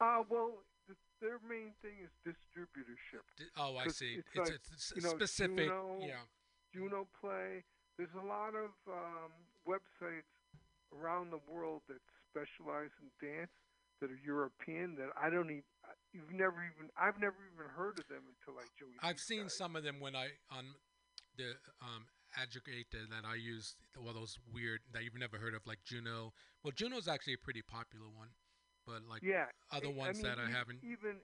Uh, well, th- their main thing is distributorship. Oh, I see. it's It's, like, it's, it's you know, specific. Juno, yeah. Juno Play. There's a lot of um, websites around the world that specialize in dance that are European that I don't even. You've never even. I've never even heard of them until I joined. I've seen guys. some of them when I on the um aggregator that I use all those weird that you've never heard of like Juno. Well, Juno's actually a pretty popular one, but like yeah, other I- I ones mean, that I haven't. Even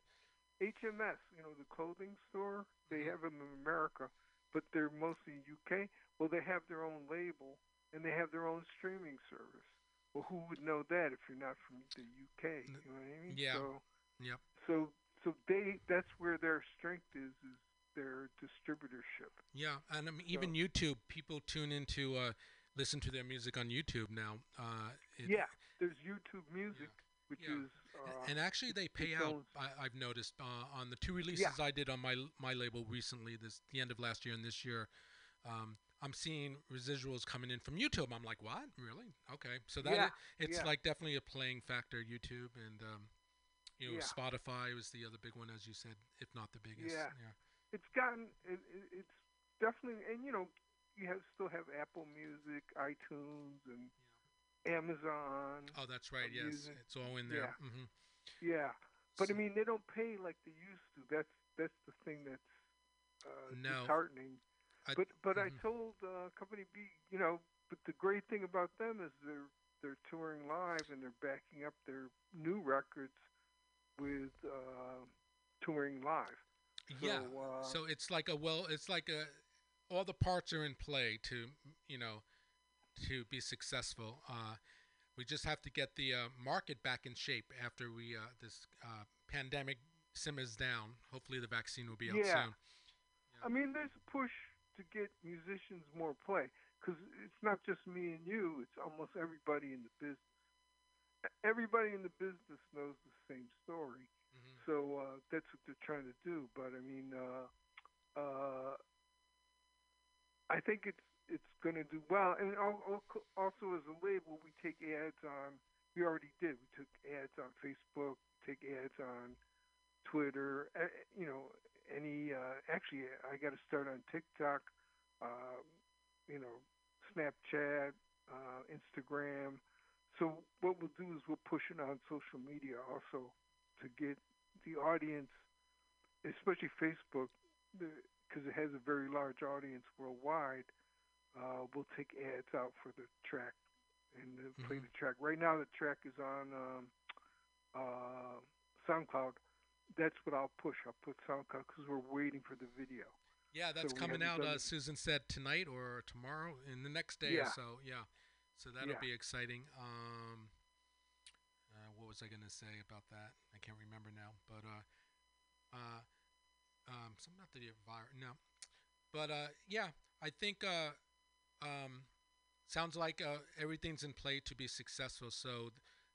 HMS, you know, the clothing store, they Mm-hmm. have them in America, but they're mostly UK. Well, they have their own label and they have their own streaming service. Well, who would know that if you're not from the UK? You know what I mean? yeah. So, Yep. so, so they that's where their strength is is their distributorship. Yeah, and I mean, even YouTube, people tune into uh, listen to their music on YouTube now. Uh, it- yeah, there's YouTube Music, which Yeah. is uh, and actually they pay out. I, I've noticed uh, on the two releases I did on my my label recently, this the end of last year and this year. Um, I'm seeing residuals coming in from YouTube. I'm like, what? Really? Okay. So that Yeah, it's yeah. like definitely a playing factor. YouTube and um, you know Yeah. Spotify was the other big one, as you said, if not the biggest. Yeah. yeah. it's gotten it, it, it's definitely and you know you have still have Apple Music, iTunes, and Amazon. Oh, that's right. of Yes, music. it's all in there. Yeah. hmm Yeah, but I mean they don't pay like they used to. That's that's the thing that's uh, No. disheartening. I- but but I mhm. told uh, Company B, you know, but the great thing about them is they're they're touring live and they're backing up their new records with uh, touring live. yeah. So, uh, so it's like a well, it's like a all the parts are in play to you know to be successful. Uh, we just have to get the uh, market back in shape after we uh, this uh, pandemic simmers down. Hopefully, the vaccine will be out Yeah. soon. I mean, there's a push to get musicians more play because it's not just me and you; it's almost everybody in the business. Everybody in the business knows the same story. Mhm. so uh, that's what they're trying to do. But I mean, uh, uh, I think it's it's going to do well. And al- al- also as a label, we take ads on. We already did. We took ads on Facebook. Take ads on Twitter. Uh, you know, any. Uh, actually, I got to start on TikTok. Um, you know, Snapchat, uh, Instagram. So what we'll do is we'll push it on social media also to get the audience, especially Facebook, because it has a very large audience worldwide. Uh, we'll take ads out for the track and uh, play Mhm. the track. Right now, the track is on um, uh, SoundCloud. That's what I'll push. I'll put SoundCloud because we're waiting for the video. Yeah, that's we coming out. Uh. Susan said tonight or tomorrow, in the next day Yeah. or so. Yeah, so that'll Yeah. be exciting. Um, uh, what was I gonna say about that? I can't remember now. But uh, uh, um, something about the virus. No, but uh, yeah, I think uh, um, sounds like uh, everything's in play to be successful. So th-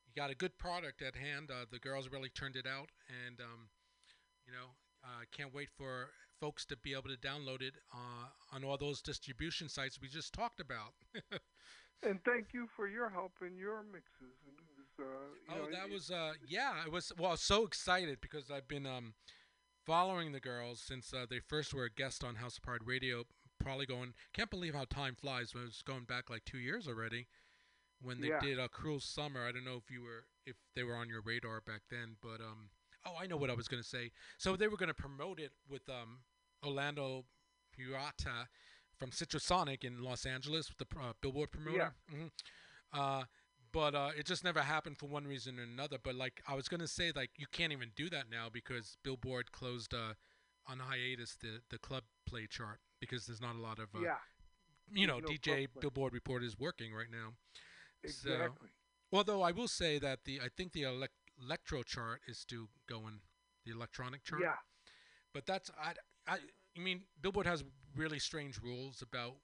you got a good product at hand. Uh, the girls really turned it out, and um, you know, I can't wait for folks to be able to download it uh, on all those distribution sites we just talked about. And thank you for your help in your mixes. Was, uh, oh, know, that it- was uh, yeah. I was well, I was so excited because I've been um, following the girls since uh, they first were a guest on House of Pride Radio. Probably going, can't believe how time flies. It was going back like two years already when they Yeah. did a Cruel Summer. I don't know if you were if they were on your radar back then, but um, oh, I know what I was gonna say. So they were gonna promote it with um, Orlando Purata from Citrusonic in Los Angeles, with the uh, Billboard promoter. hmm Uh, but uh, it just never happened for one reason or another. But like I was gonna say, like you can't even do that now because Billboard closed uh, on hiatus the the club play chart because there's not a lot of uh, yeah, you know no DJ play. Billboard reporters working right now. So- exactly. Although I will say that the I think the elec electro chart is still going, the electronic chart. yeah, But that's I I I mean Billboard has really strange rules about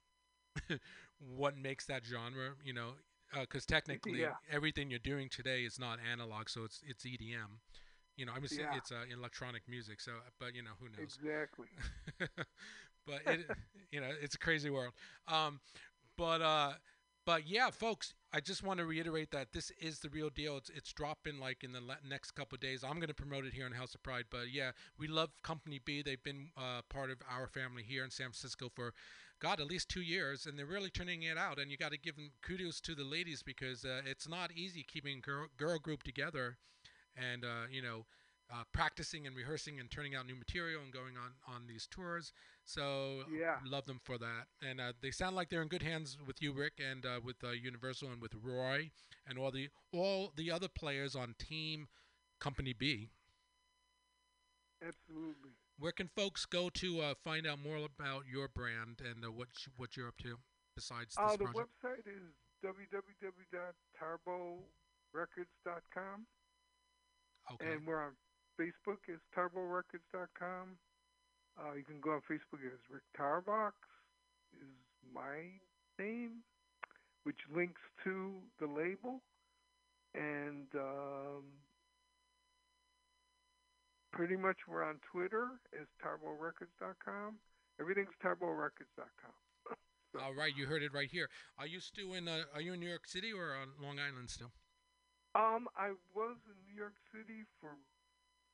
what makes that genre. You know, because technically Yeah. everything you're doing today is not analog, so it's it's EDM. You know, I mean Yeah. it's uh, electronic music. So, but you know who knows. exactly. but it, you know, it's a crazy world. Um, but uh, but yeah, folks, I just want to reiterate that this is the real deal. It's it's dropping like in the next couple days. I'm going to promote it here in House of Pride. But yeah, we love Company B. They've been uh, part of our family here in San Francisco for. God, at least two years, and they're really turning it out. And you got to give them kudos to the ladies because uh, it's not easy keeping girl, girl group together, and uh, you know, uh, practicing and rehearsing and turning out new material and going on on these tours. So Yeah. love them for that. And uh, they sound like they're in good hands with you, Rick, and uh, with uh, Universal and with Roy and all the all the other players on Team Company B. Absolutely. Where can folks go to uh, find out more about your brand and uh, what what you're up to besides this Uh, the project? website is www.tarboxrecords.com, Okay. and we're on Facebook as tarboxrecords.com. Uh, you can go on Facebook as Rick Tarbox is my name, which links to the label, and um, pretty much we're on Twitter as tarboxrecords.com. Everything's tarboxrecords.com. All right, you heard it right here. Are you still in? Uh, are you in New York City or on Long Island still? Um, I was in New York City for.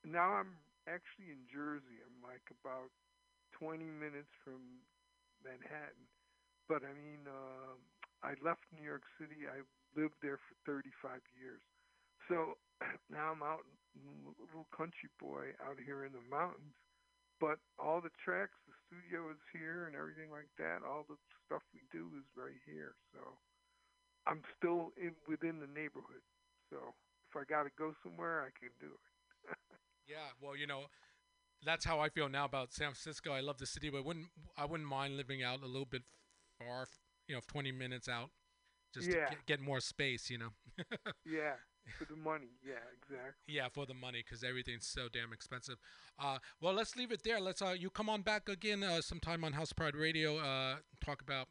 Now I'm actually in Jersey. I'm like about 20 minutes from Manhattan. But I mean, uh, I left New York City. I lived there for 35 years. So now I'm out, little country boy out here in the mountains. But all the tracks, the studio is here, and everything like that. All the stuff we do is right here. So I'm still in within the neighborhood. So if I got to go somewhere, I can do it. Yeah, well, you know, that's how I feel now about San Francisco. I love the city, but wouldn't I wouldn't mind living out a little bit far, you know, 20 minutes out, just Yeah. to get, get more space, you know. yeah, for the money. Yeah, exactly. yeah, for the money, because everything's so damn expensive. Uh, well, let's leave it there. Let's uh, you come on back again uh, sometime on House Pride Radio. Uh, talk about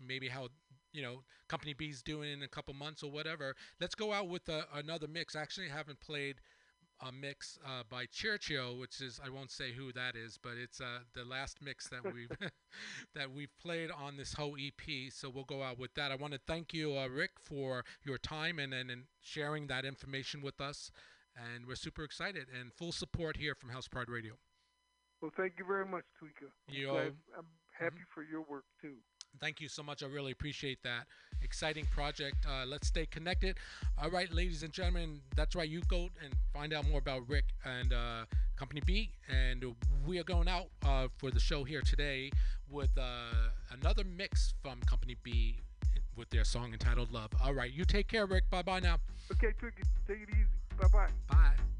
maybe how you know Company B's doing in a couple months or whatever. Let's go out with uh, another mix. Actually, haven't played a mix uh, by Churchill, which is I won't say who that is, but it's uh, the last mix that we've that we've played on this whole EP. So we'll go out with that. I want to thank you, uh, Rick, for your time and, and and sharing that information with us. And we're super excited and full support here from House Pride Radio. Well, thank you very much, Tweeka. I'm, You I'm happy for your work too. Thank you so much. I really appreciate that. Exciting project. Uh, let's stay connected. All right, ladies and gentlemen, that's right. You go and find out more about Rick and uh, Company B. And we are going out uh, for the show here today with uh, another mix from Company B with their song entitled Love. All right, you take care, Rick. Bye bye now. Okay, Tweeka, take it easy. Bye bye bye.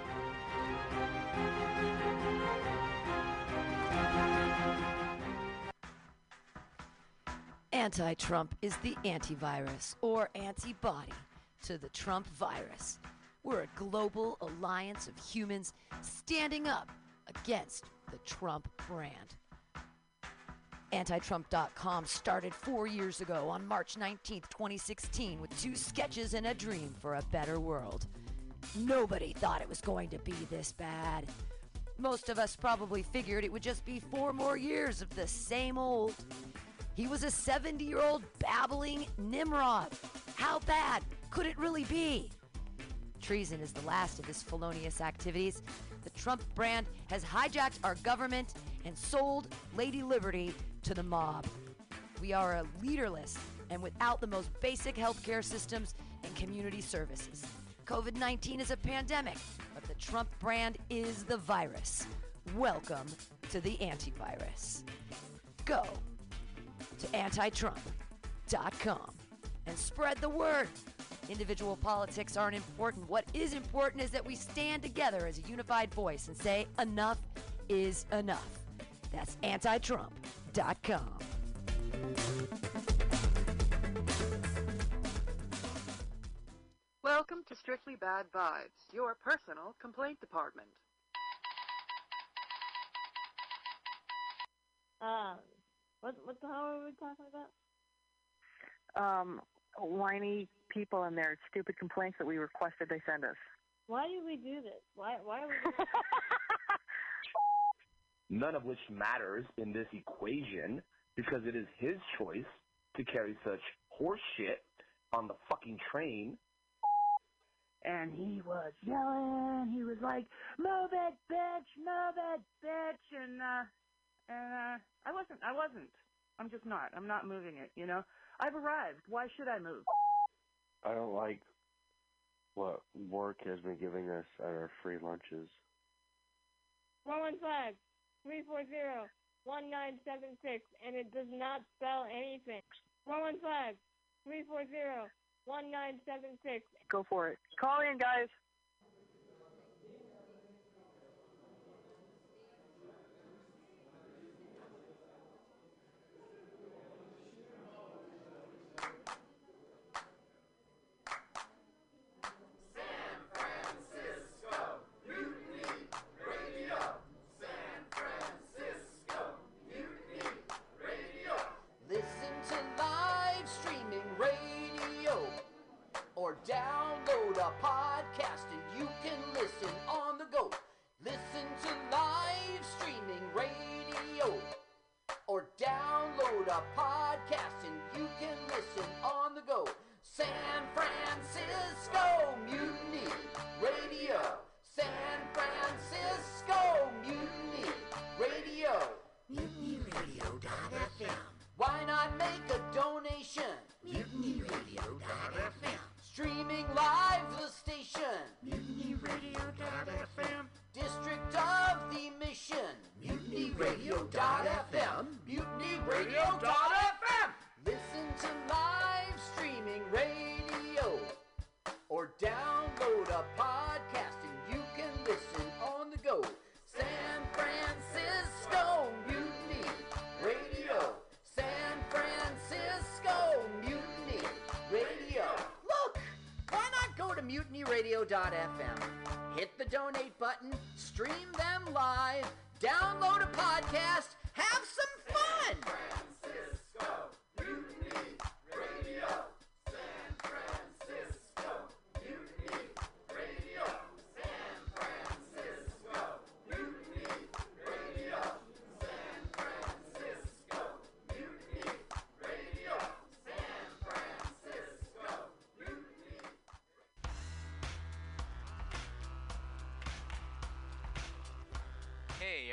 Anti Trump is the antivirus or antibody to the Trump virus. We're a global alliance of humans standing up against the Trump brand. AntiTrump.com started four years ago on March 19th, 2016, with two sketches and a dream for a better world. Nobody thought it was going to be this bad. Most of us probably figured it would just be four more years of the same old. He was a 70 year old babbling Nimrod. How bad could it really be? Treason is the last of his felonious activities. The Trump brand has hijacked our government and sold Lady Liberty to the mob. We are a leaderless and without the most basic healthcare systems and community services. COVID 19 is a pandemic, but the Trump brand is the virus. Welcome to the antivirus. Go to antitrump.com and spread the word. Individual politics aren't important. What is important is that we stand together as a unified voice and say, enough is enough. That's antitrump.com. Welcome to Strictly Bad Vibes, your personal complaint department. Um, what what the hell are we talking about? Um, whiny people and their stupid complaints that we requested they send us. Why do we do this? Why why are we? None of which matters in this equation because it is his choice to carry such horse shit on the fucking train. And he was yelling. He was like, "Move it, bitch! Move it, bitch!" And uh, and uh, I wasn't. I wasn't. I'm just not. I'm not moving it. You know. I've arrived. Why should I move? I don't like what work has been giving us at our free lunches. One one five three four zero one nine seven six, and it does not spell anything. One one five three four zero one nine seven six. Go for it. Call in, guys. mutinyradio.fm?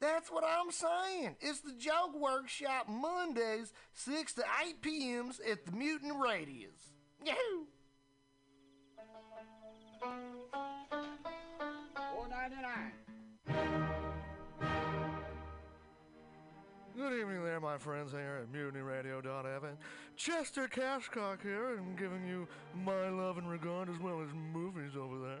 That's what I'm saying. It's the Joke Workshop Mondays, 6 to 8 p.m.s at the Mutant Radius. Yahoo! Four ninety nine. Good evening there, my friends here at MutinyRadio.fm. Chester Cashcock here, and giving you my love and regard as well as movies over there.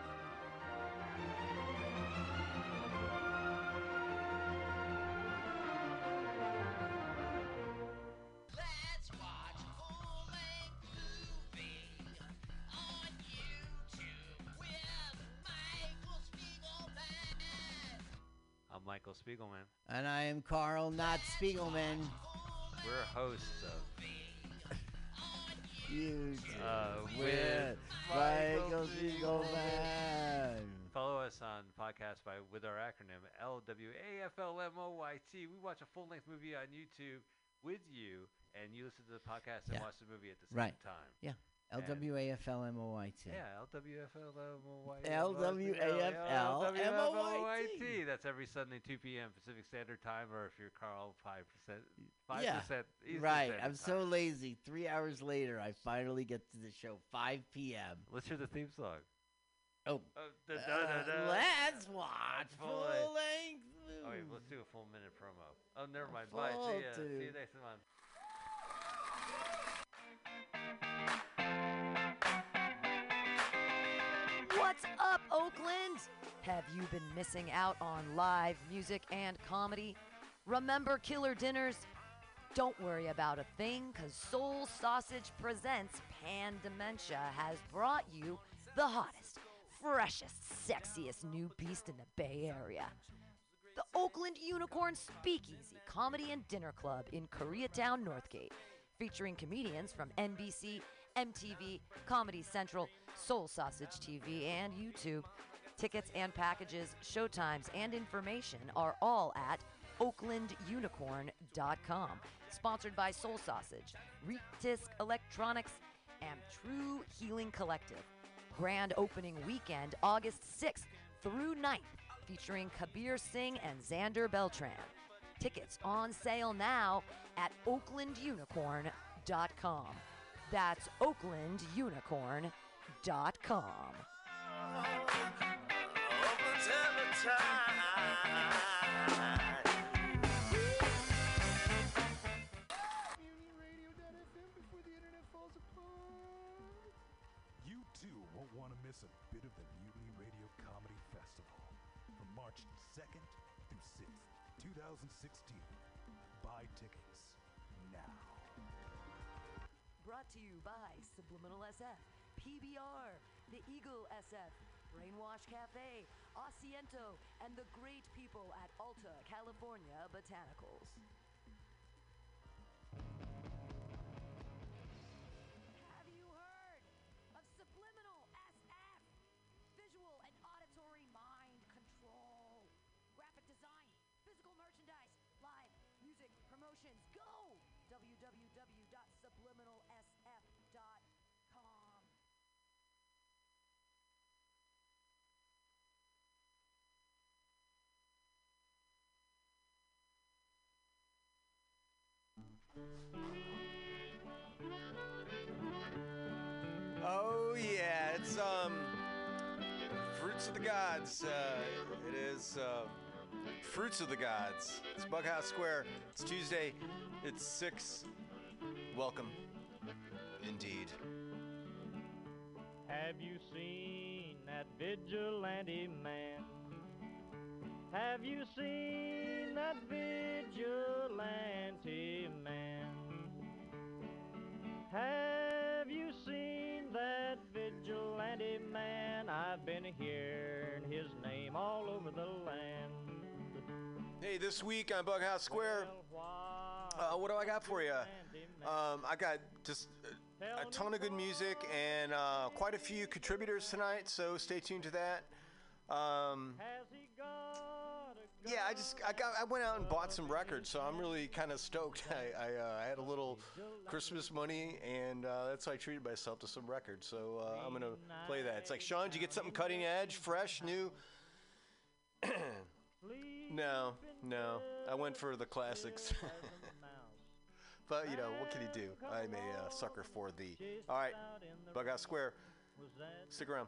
Michael Spiegelman. And I am Carl, not Spiegelman. We're hosts of You uh, with Michael Spiegelman. Follow us on podcast by with our acronym L W A F L M O Y T. We watch a full length movie on YouTube with you, and you listen to the podcast and Yeah. watch the movie at the same Right. time. Yeah. L And- W A F L M O Y T. Yeah, L W F L M O Y T. L W A F L M O Y T. That's every Sunday, 2 p.m. Pacific Standard Time, or if you're Carl, 5%. 5% Yeah, Eastern right. Standard I'm Time. so lazy. Three hours later, I finally get to the show, 5 p.m. Let's hear the theme song. Oh, Uh, da, uh, da, da, da. let's watch Full full length. length. Oh, wait, let's do a full minute promo. Oh, never mind. Bye. See ya. See you next month. What's up, Oakland? Have you been missing out on live music and comedy? Remember Killer Dinners? Don't worry about a thing, because Soul Sausage Presents Pan Dementia has brought you the hottest, freshest, sexiest new beast in the Bay Area. The Oakland Unicorn Speakeasy Comedy and Dinner Club in Koreatown, Northgate featuring comedians from NBC, MTV, Comedy Central, Soul Sausage TV, and YouTube. Tickets and packages, showtimes, and information are all at oaklandunicorn.com. Sponsored by Soul Sausage, Retisk Electronics, and True Healing Collective. Grand opening weekend, August 6th through 9th, featuring Kabir Singh and Xander Beltran. Tickets on sale now at oaklandunicorn.com. That's oaklandunicorn.com. You too won't want to miss a bit of the Mutiny Radio Comedy Festival from March 2nd through 6th, 2016. Buy tickets now. Brought to you by Subliminal SF, PBR, The Eagle SF, Brainwash Cafe, Asiento, and the great people at Alta California Botanicals. Have you heard of Subliminal SF? Visual and auditory mind control. Graphic design, physical merchandise, live music promotions. Go! Oh yeah, it's um Fruits of the Gods. Uh, it is uh, Fruits of the Gods. It's Bughouse Square. It's Tuesday. It's six. Welcome. Indeed. Have you seen that vigilante man? Have you seen that vigilante man? Have you seen that vigilante man? I've been hearing his name all over the land. Hey, this week on Bughouse Square, uh, what do I got for you? Um, I got just a, a ton of good music and uh, quite a few contributors tonight, so stay tuned to that. Um, yeah, I just I got I went out and bought some records, so I'm really kind of stoked. I I, uh, I had a little Christmas money, and uh, that's how I treated myself to some records. So uh, I'm gonna play that. It's like Sean, did you get something cutting edge, fresh, new? no, no. I went for the classics. but you know, what can you do? I'm a uh, sucker for the. All right, Bughouse Square. Stick around.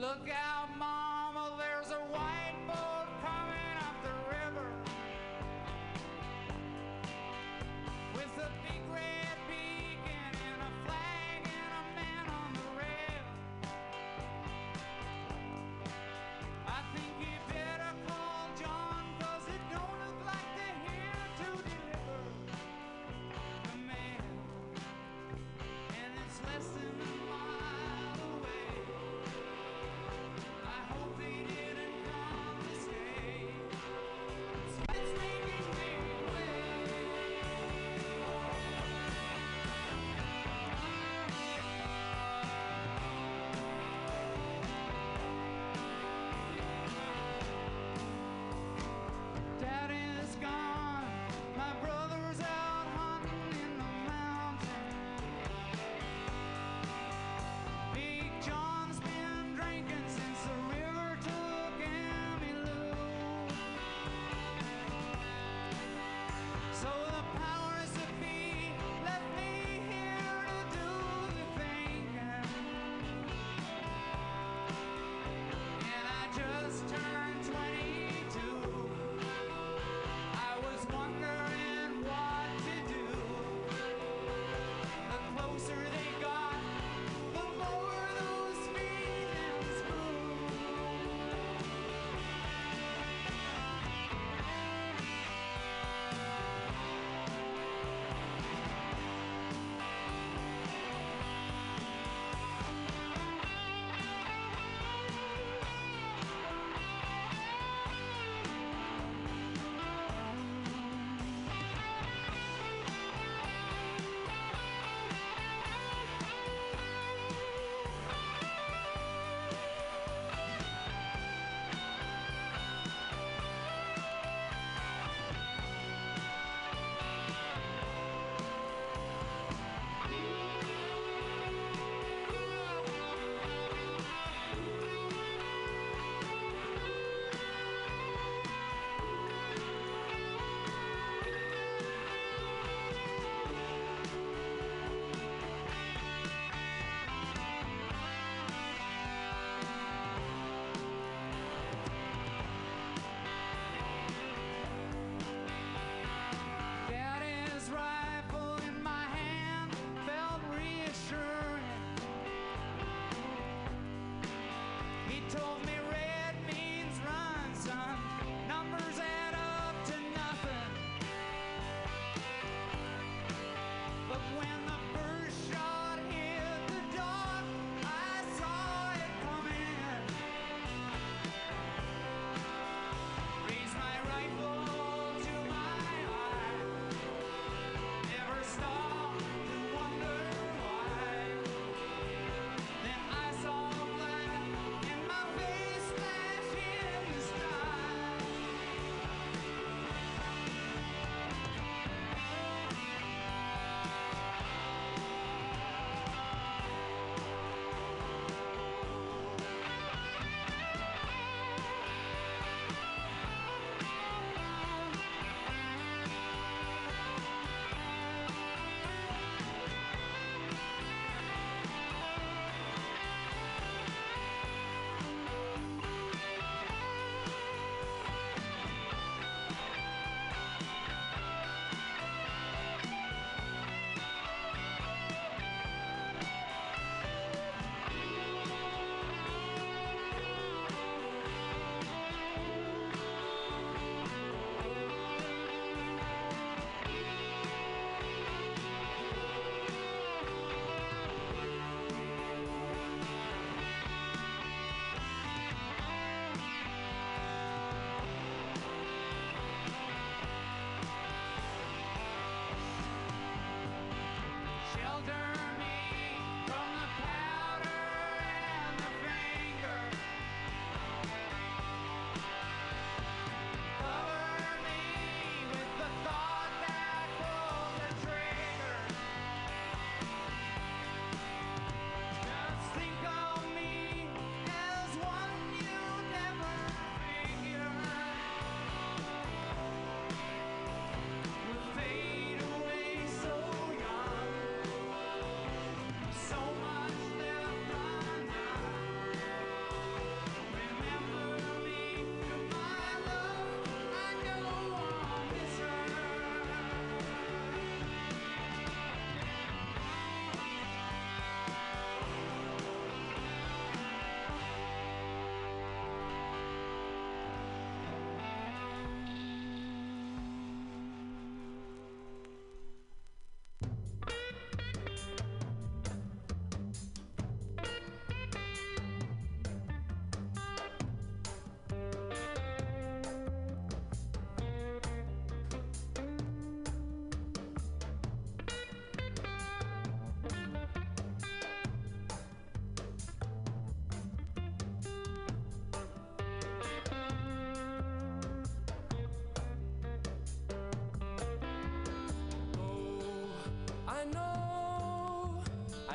Look out, Mama, there's a white boat coming up the river with a big red.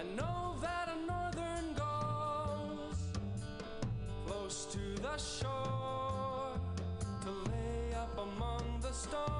I know that a northern goes close to the shore to lay up among the stars.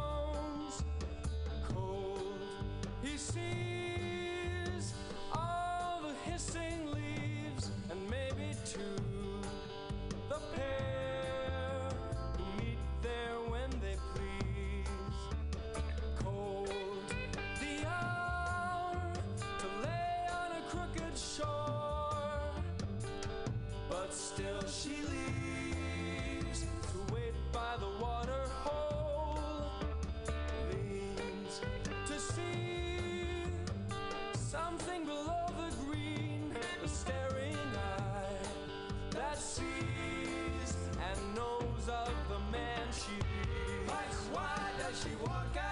she walk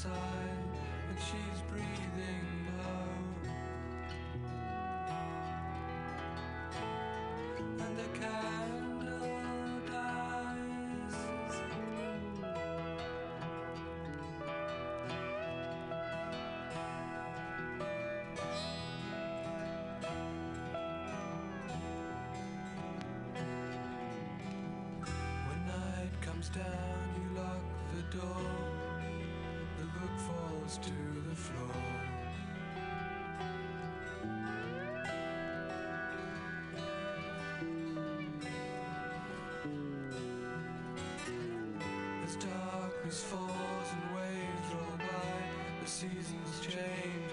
outside and she's breathing low. And the candle dies. When night comes down, you lock the door falls to the floor. As darkness falls and waves roll by, the seasons change.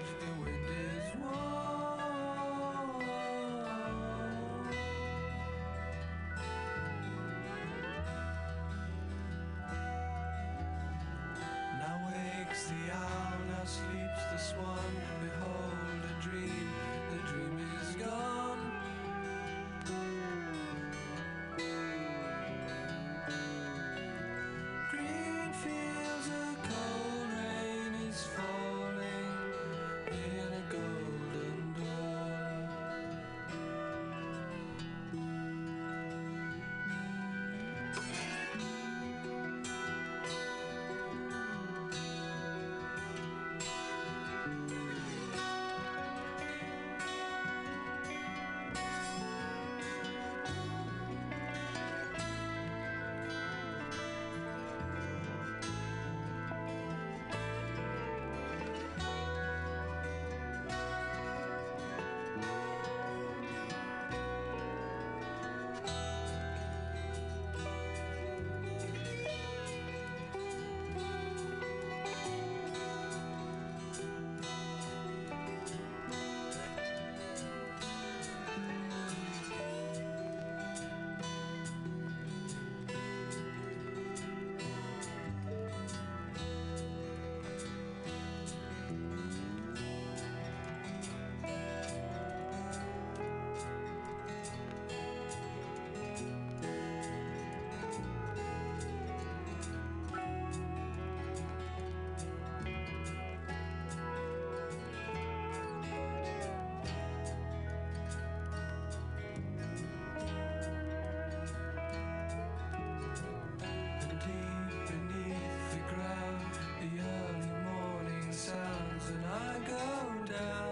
down.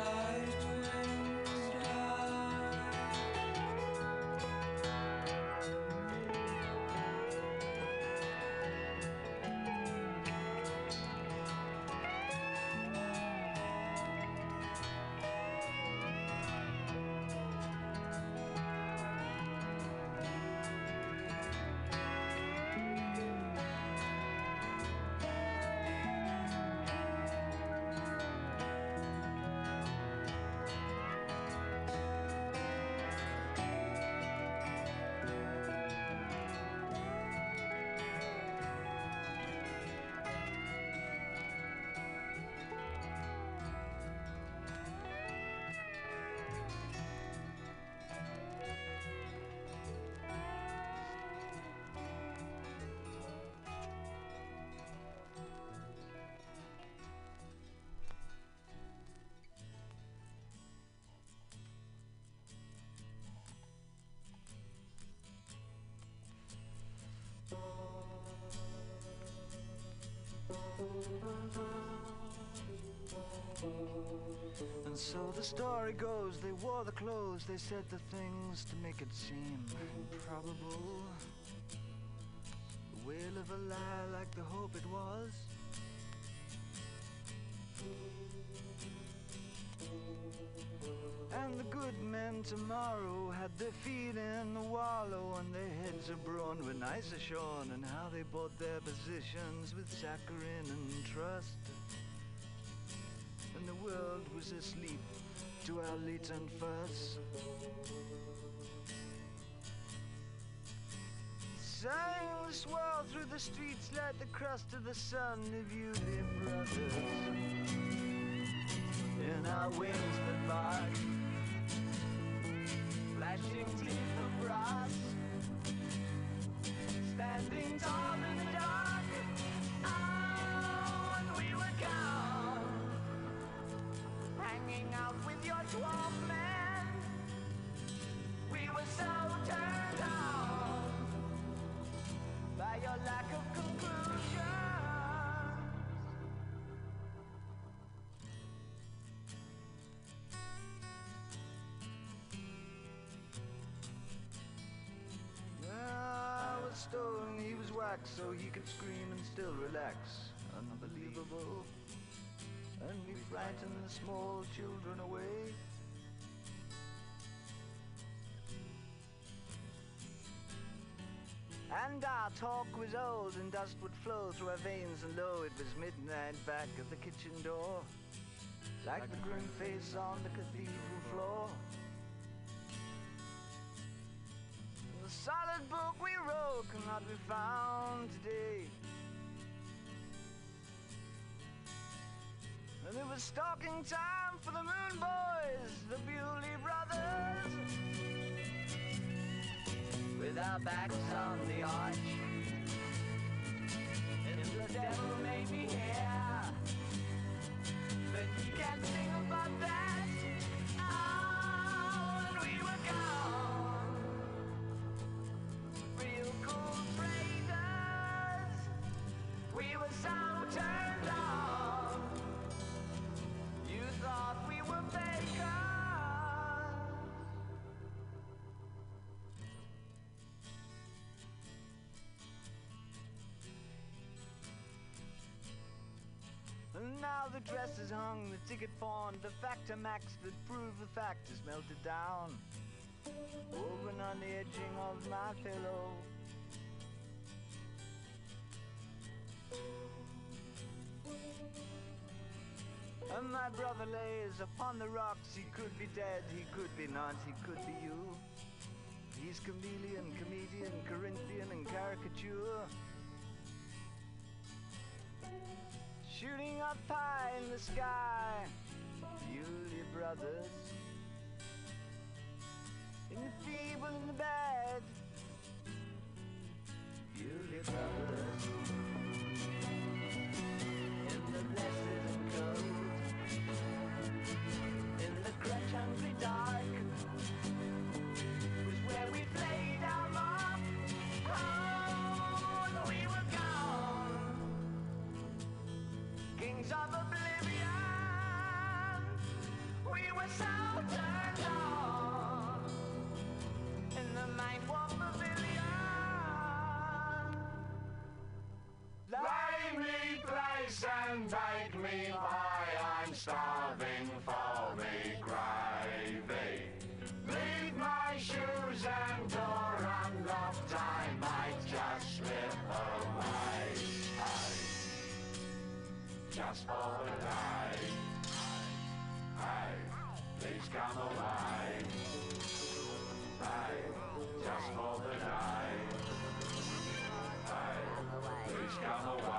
Winds And so the story goes, they wore the clothes, they said the things to make it seem improbable. The wail of a lie like the hope it was. And the good men tomorrow had their feet in the wallow and their heads abrown when ice are shorn and how they bought their positions with saccharine and trust. And the world was asleep to our latent fuss. The swirl through the streets like the crust of the sun of you, dear brothers. In our wings that bark, flashing teeth of brass, standing tall stone, he was wax, so he could scream and still relax. Unbelievable. And we frightened the small children away. And our talk was old, and dust would flow through our veins, and lo, it was midnight back at the kitchen door, like the grim face on the cathedral floor. The solid book we wrote cannot be found today. And it was stalking time for the Moon Boys, the Bewlay Brothers. With our backs on the arch. And the devil may be here. But he can't sing about that. Now the dress is hung, the ticket pawned, the factor max that prove the fact is melted down. Woven on the edging of my pillow. And my brother lays upon the rocks. He could be dead, he could be not, he could be you. He's chameleon, comedian, Corinthian, and caricature. Shooting up high in the sky, Bewlay brothers. In the feeble, in the bad, Bewlay brothers. Come away. Hey, just for the day. Hey, please come away.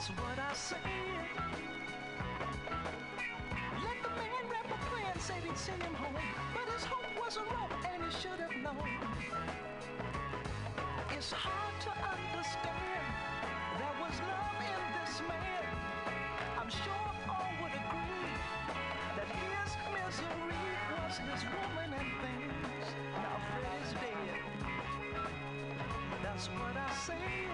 That's what I said. Let the man rap a plan, said he'd send him home. But his hope was a rope, and he should have known. It's hard to understand. There was love in this man. I'm sure all would agree that his misery was his woman and things. Now Fred is dead. That's what I said.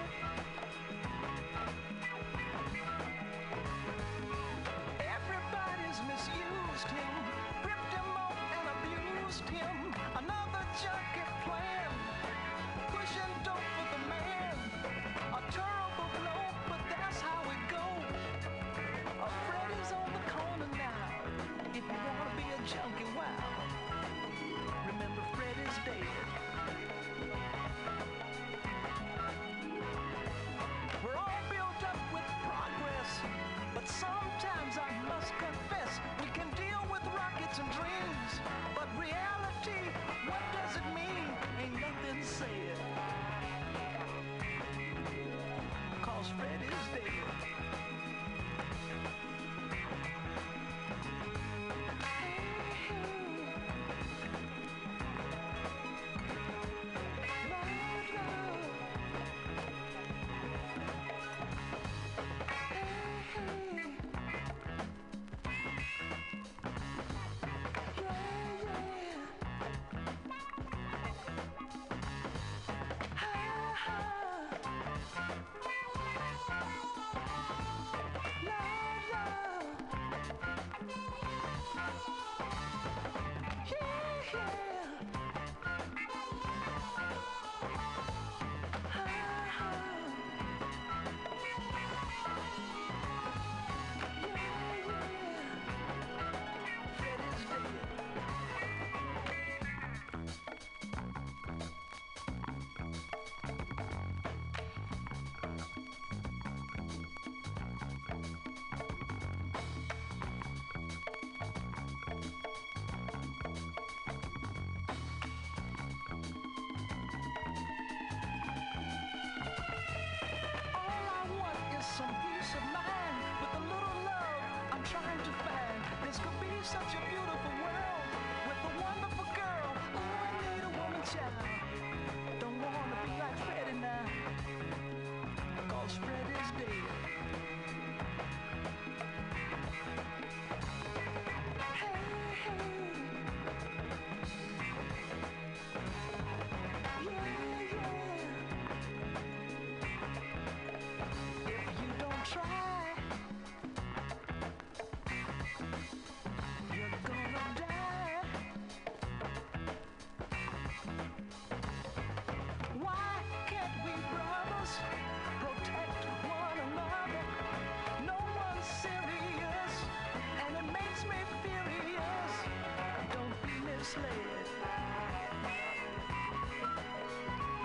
Him. Is dead. Trying to find. This could be such a beautiful world with a wonderful girl. Ooh, I need a woman child.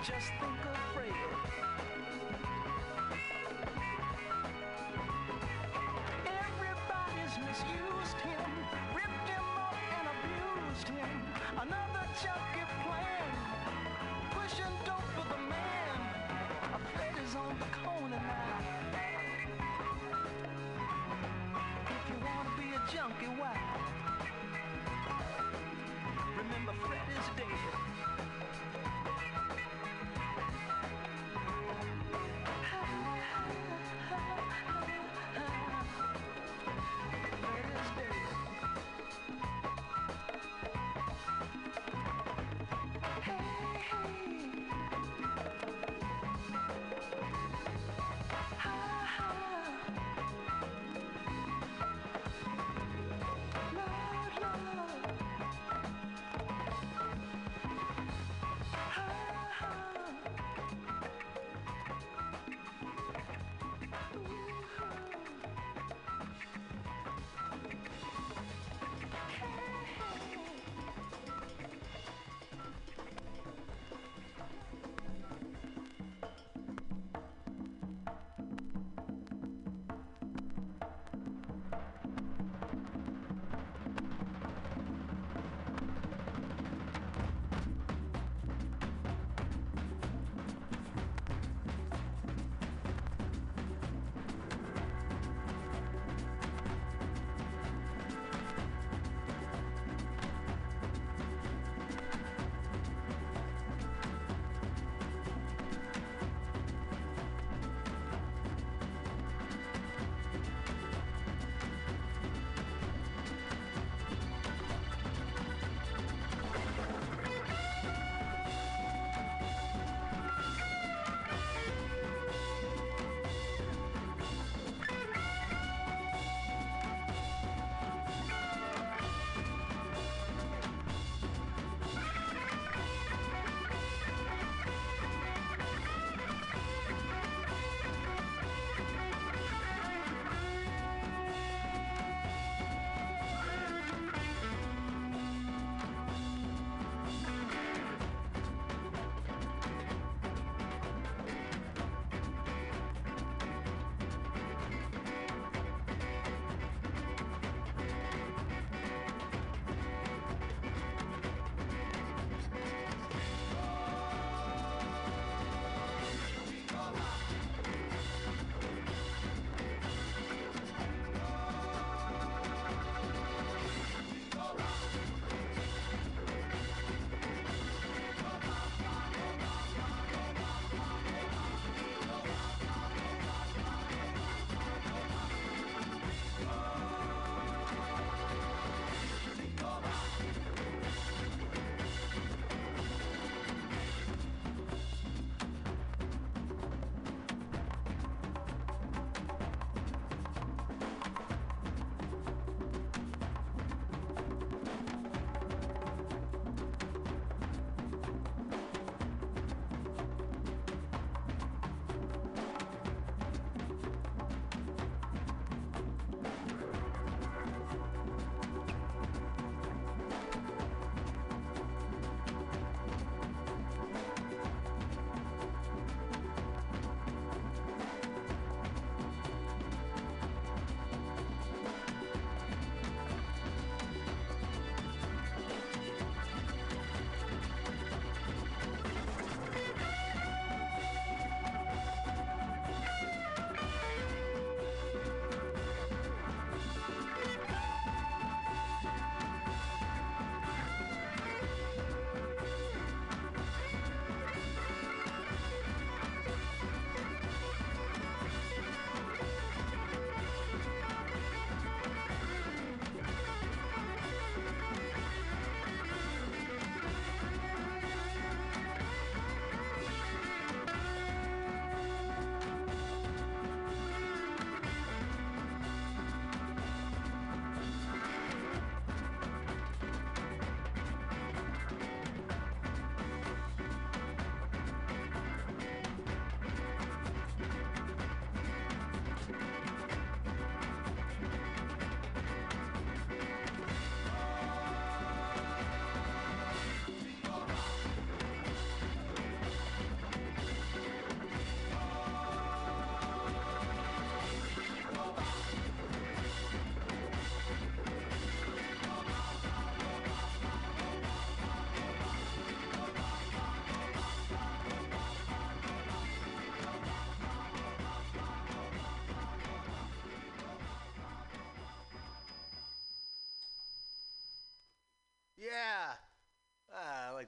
Just think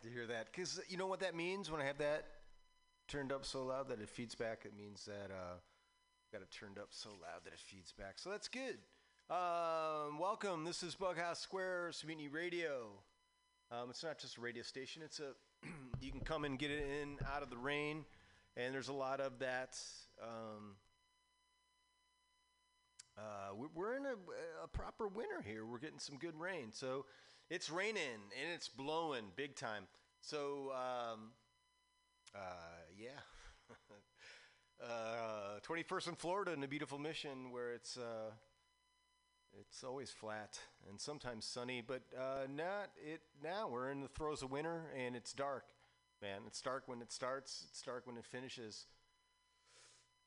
that because you know what that means when I have that turned up so loud that it feeds back. It means that uh, got it turned up so loud that it feeds back. So that's good. Um, welcome. This is Bughouse Square Mutiny Radio. Um, it's not just a radio station. It's a you can come and get it in out of the rain, and there's a lot of that. Um, uh, we- we're in a, a proper winter here. We're getting some good rain. So it's raining and it's blowing big time. So um, uh, yeah. uh, 21st in Florida in a beautiful Mission where it's uh, it's always flat and sometimes sunny, but uh, not it now. We're in the throes of winter and it's dark, man. It's dark when it starts. It's dark when it finishes.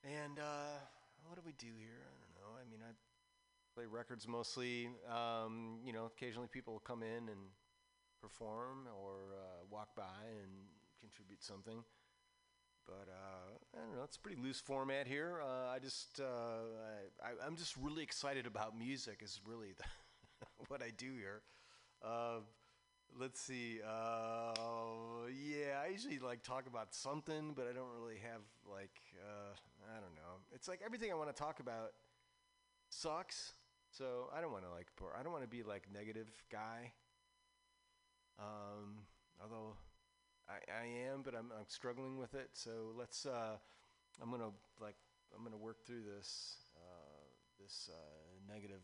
And uh, what do we do here? I don't know. I mean, I play records mostly. Um, you know, occasionally people will come in and perform or uh, walk by and contribute something. But uh, I don't know. It's a pretty loose format here. Uh, I just, uh, I, I'm just really excited about music. Is really what I do here. Uh, let's see. Uh, yeah, I usually like talk about something, but I don't really have like, I don't know. It's like everything I want to talk about sucks. So I don't want to like, I don't want to be like negative guy. Um, although I, I am, but I'm, I'm struggling with it. So let's. Uh, I'm gonna like. I'm gonna work through this. Uh, this uh, negative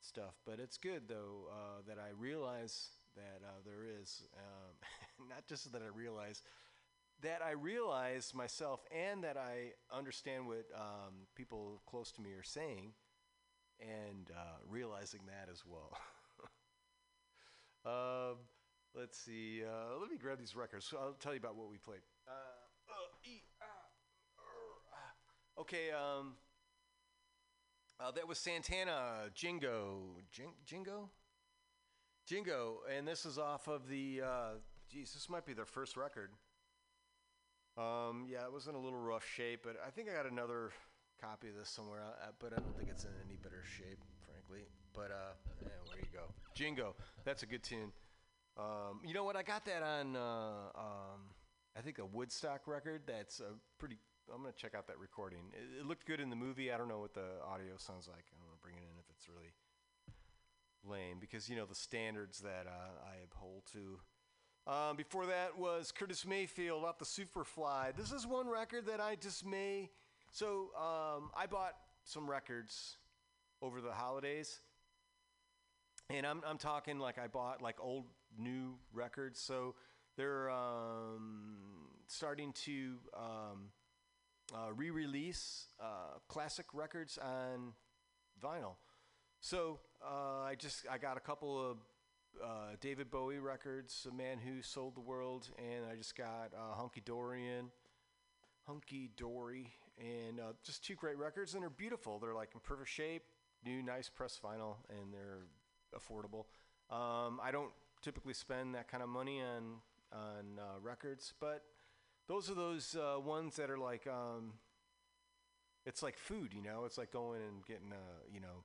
stuff, but it's good though uh, that I realize that uh, there is um, not just that I realize that I realize myself and that I understand what um, people close to me are saying, and uh, realizing that as well. um, let's see. Uh, let me grab these records. So I'll tell you about what we played. Uh, uh, ah, ah. Okay. Um, uh, that was Santana Jingo. Jing, Jingo? Jingo. And this is off of the. Uh, geez, this might be their first record. Um, yeah, it was in a little rough shape, but I think I got another copy of this somewhere. Uh, but I don't think it's in any better shape, frankly. But uh, yeah, where you go, Jingo. That's a good tune. Um, you know what? I got that on. Uh, um, I think a Woodstock record. That's a pretty. I'm gonna check out that recording. It, it looked good in the movie. I don't know what the audio sounds like. I don't want to bring it in if it's really lame because you know the standards that uh, I uphold to. Um, before that was Curtis Mayfield off the Superfly. This is one record that I just may. So um, I bought some records over the holidays, and I'm I'm talking like I bought like old new records. So they're um, starting to um, uh, re-release uh, classic records on vinyl. So uh, I just I got a couple of uh, David Bowie records, A Man Who Sold the World, and I just got uh, Hunky Dorian, Hunky Dory, and uh, just two great records, and they're beautiful. They're like in perfect shape, new, nice press vinyl, and they're affordable. Um, I don't typically spend that kind of money on on uh, records, but those are those uh, ones that are like um, it's like food, you know. It's like going and getting a you know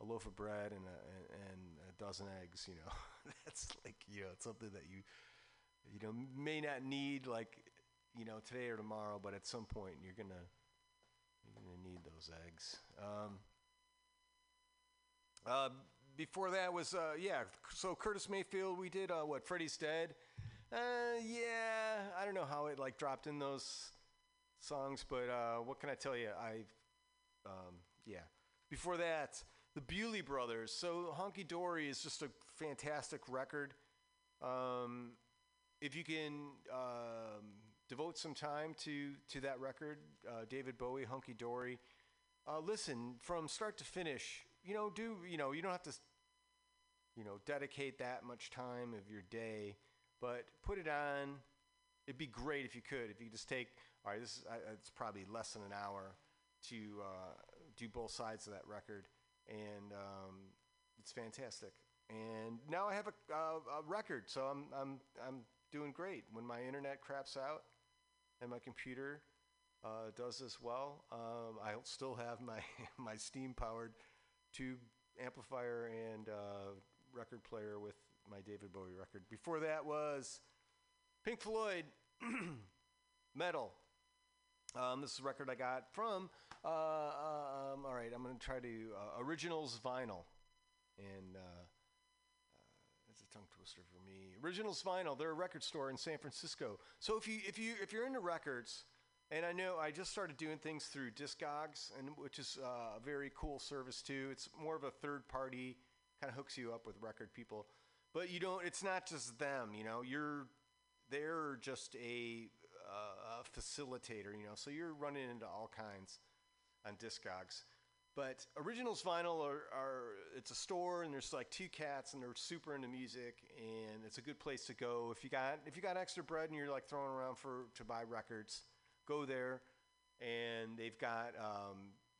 a loaf of bread and a, and, a dozen eggs, you know. That's like you know it's something that you you know may not need like you know today or tomorrow, but at some point you're gonna you're gonna need those eggs. Um, uh, before that was uh, yeah. So Curtis Mayfield, we did uh, what? Freddie's Dead. Uh, yeah, I don't know how it like dropped in those songs, but uh, what can I tell you? I, um, yeah. Before that, the Bewlay Brothers. So Hunky Dory is just a fantastic record. Um, if you can um, devote some time to to that record, uh, David Bowie, Hunky Dory. Uh, listen from start to finish. You know, do you know you don't have to, you know, dedicate that much time of your day, but put it on. It'd be great if you could. If you could just take. All right, this is, uh, it's probably less than an hour to uh, do both sides of that record, and um, it's fantastic. And now I have a, uh, a record, so I'm I'm I'm doing great. When my internet craps out, and my computer uh, does as well, um, I'll still have my my steam powered tube amplifier and uh, record player with my David Bowie record. Before that was Pink Floyd, Meddle. Um, this is a record I got from. Uh, um, all right, I'm going to try to uh, Originals Vinyl, and uh, uh, tongue twister for me. Originals Vinyl. They're a record store in San Francisco. So if you if you if you're into records, and I know I just started doing things through Discogs, and which is uh, a very cool service too. It's more of a third party, kind of hooks you up with record people, but you don't. It's not just them. You know, you're they're just a, uh, a facilitator. You know, so you're running into all kinds on Discogs. But Originals Vinyl are, are it's a store and there's like two cats and they're super into music and it's a good place to go. If you got if you got extra bread and you're like throwing around for to buy records, go there. And they've got um,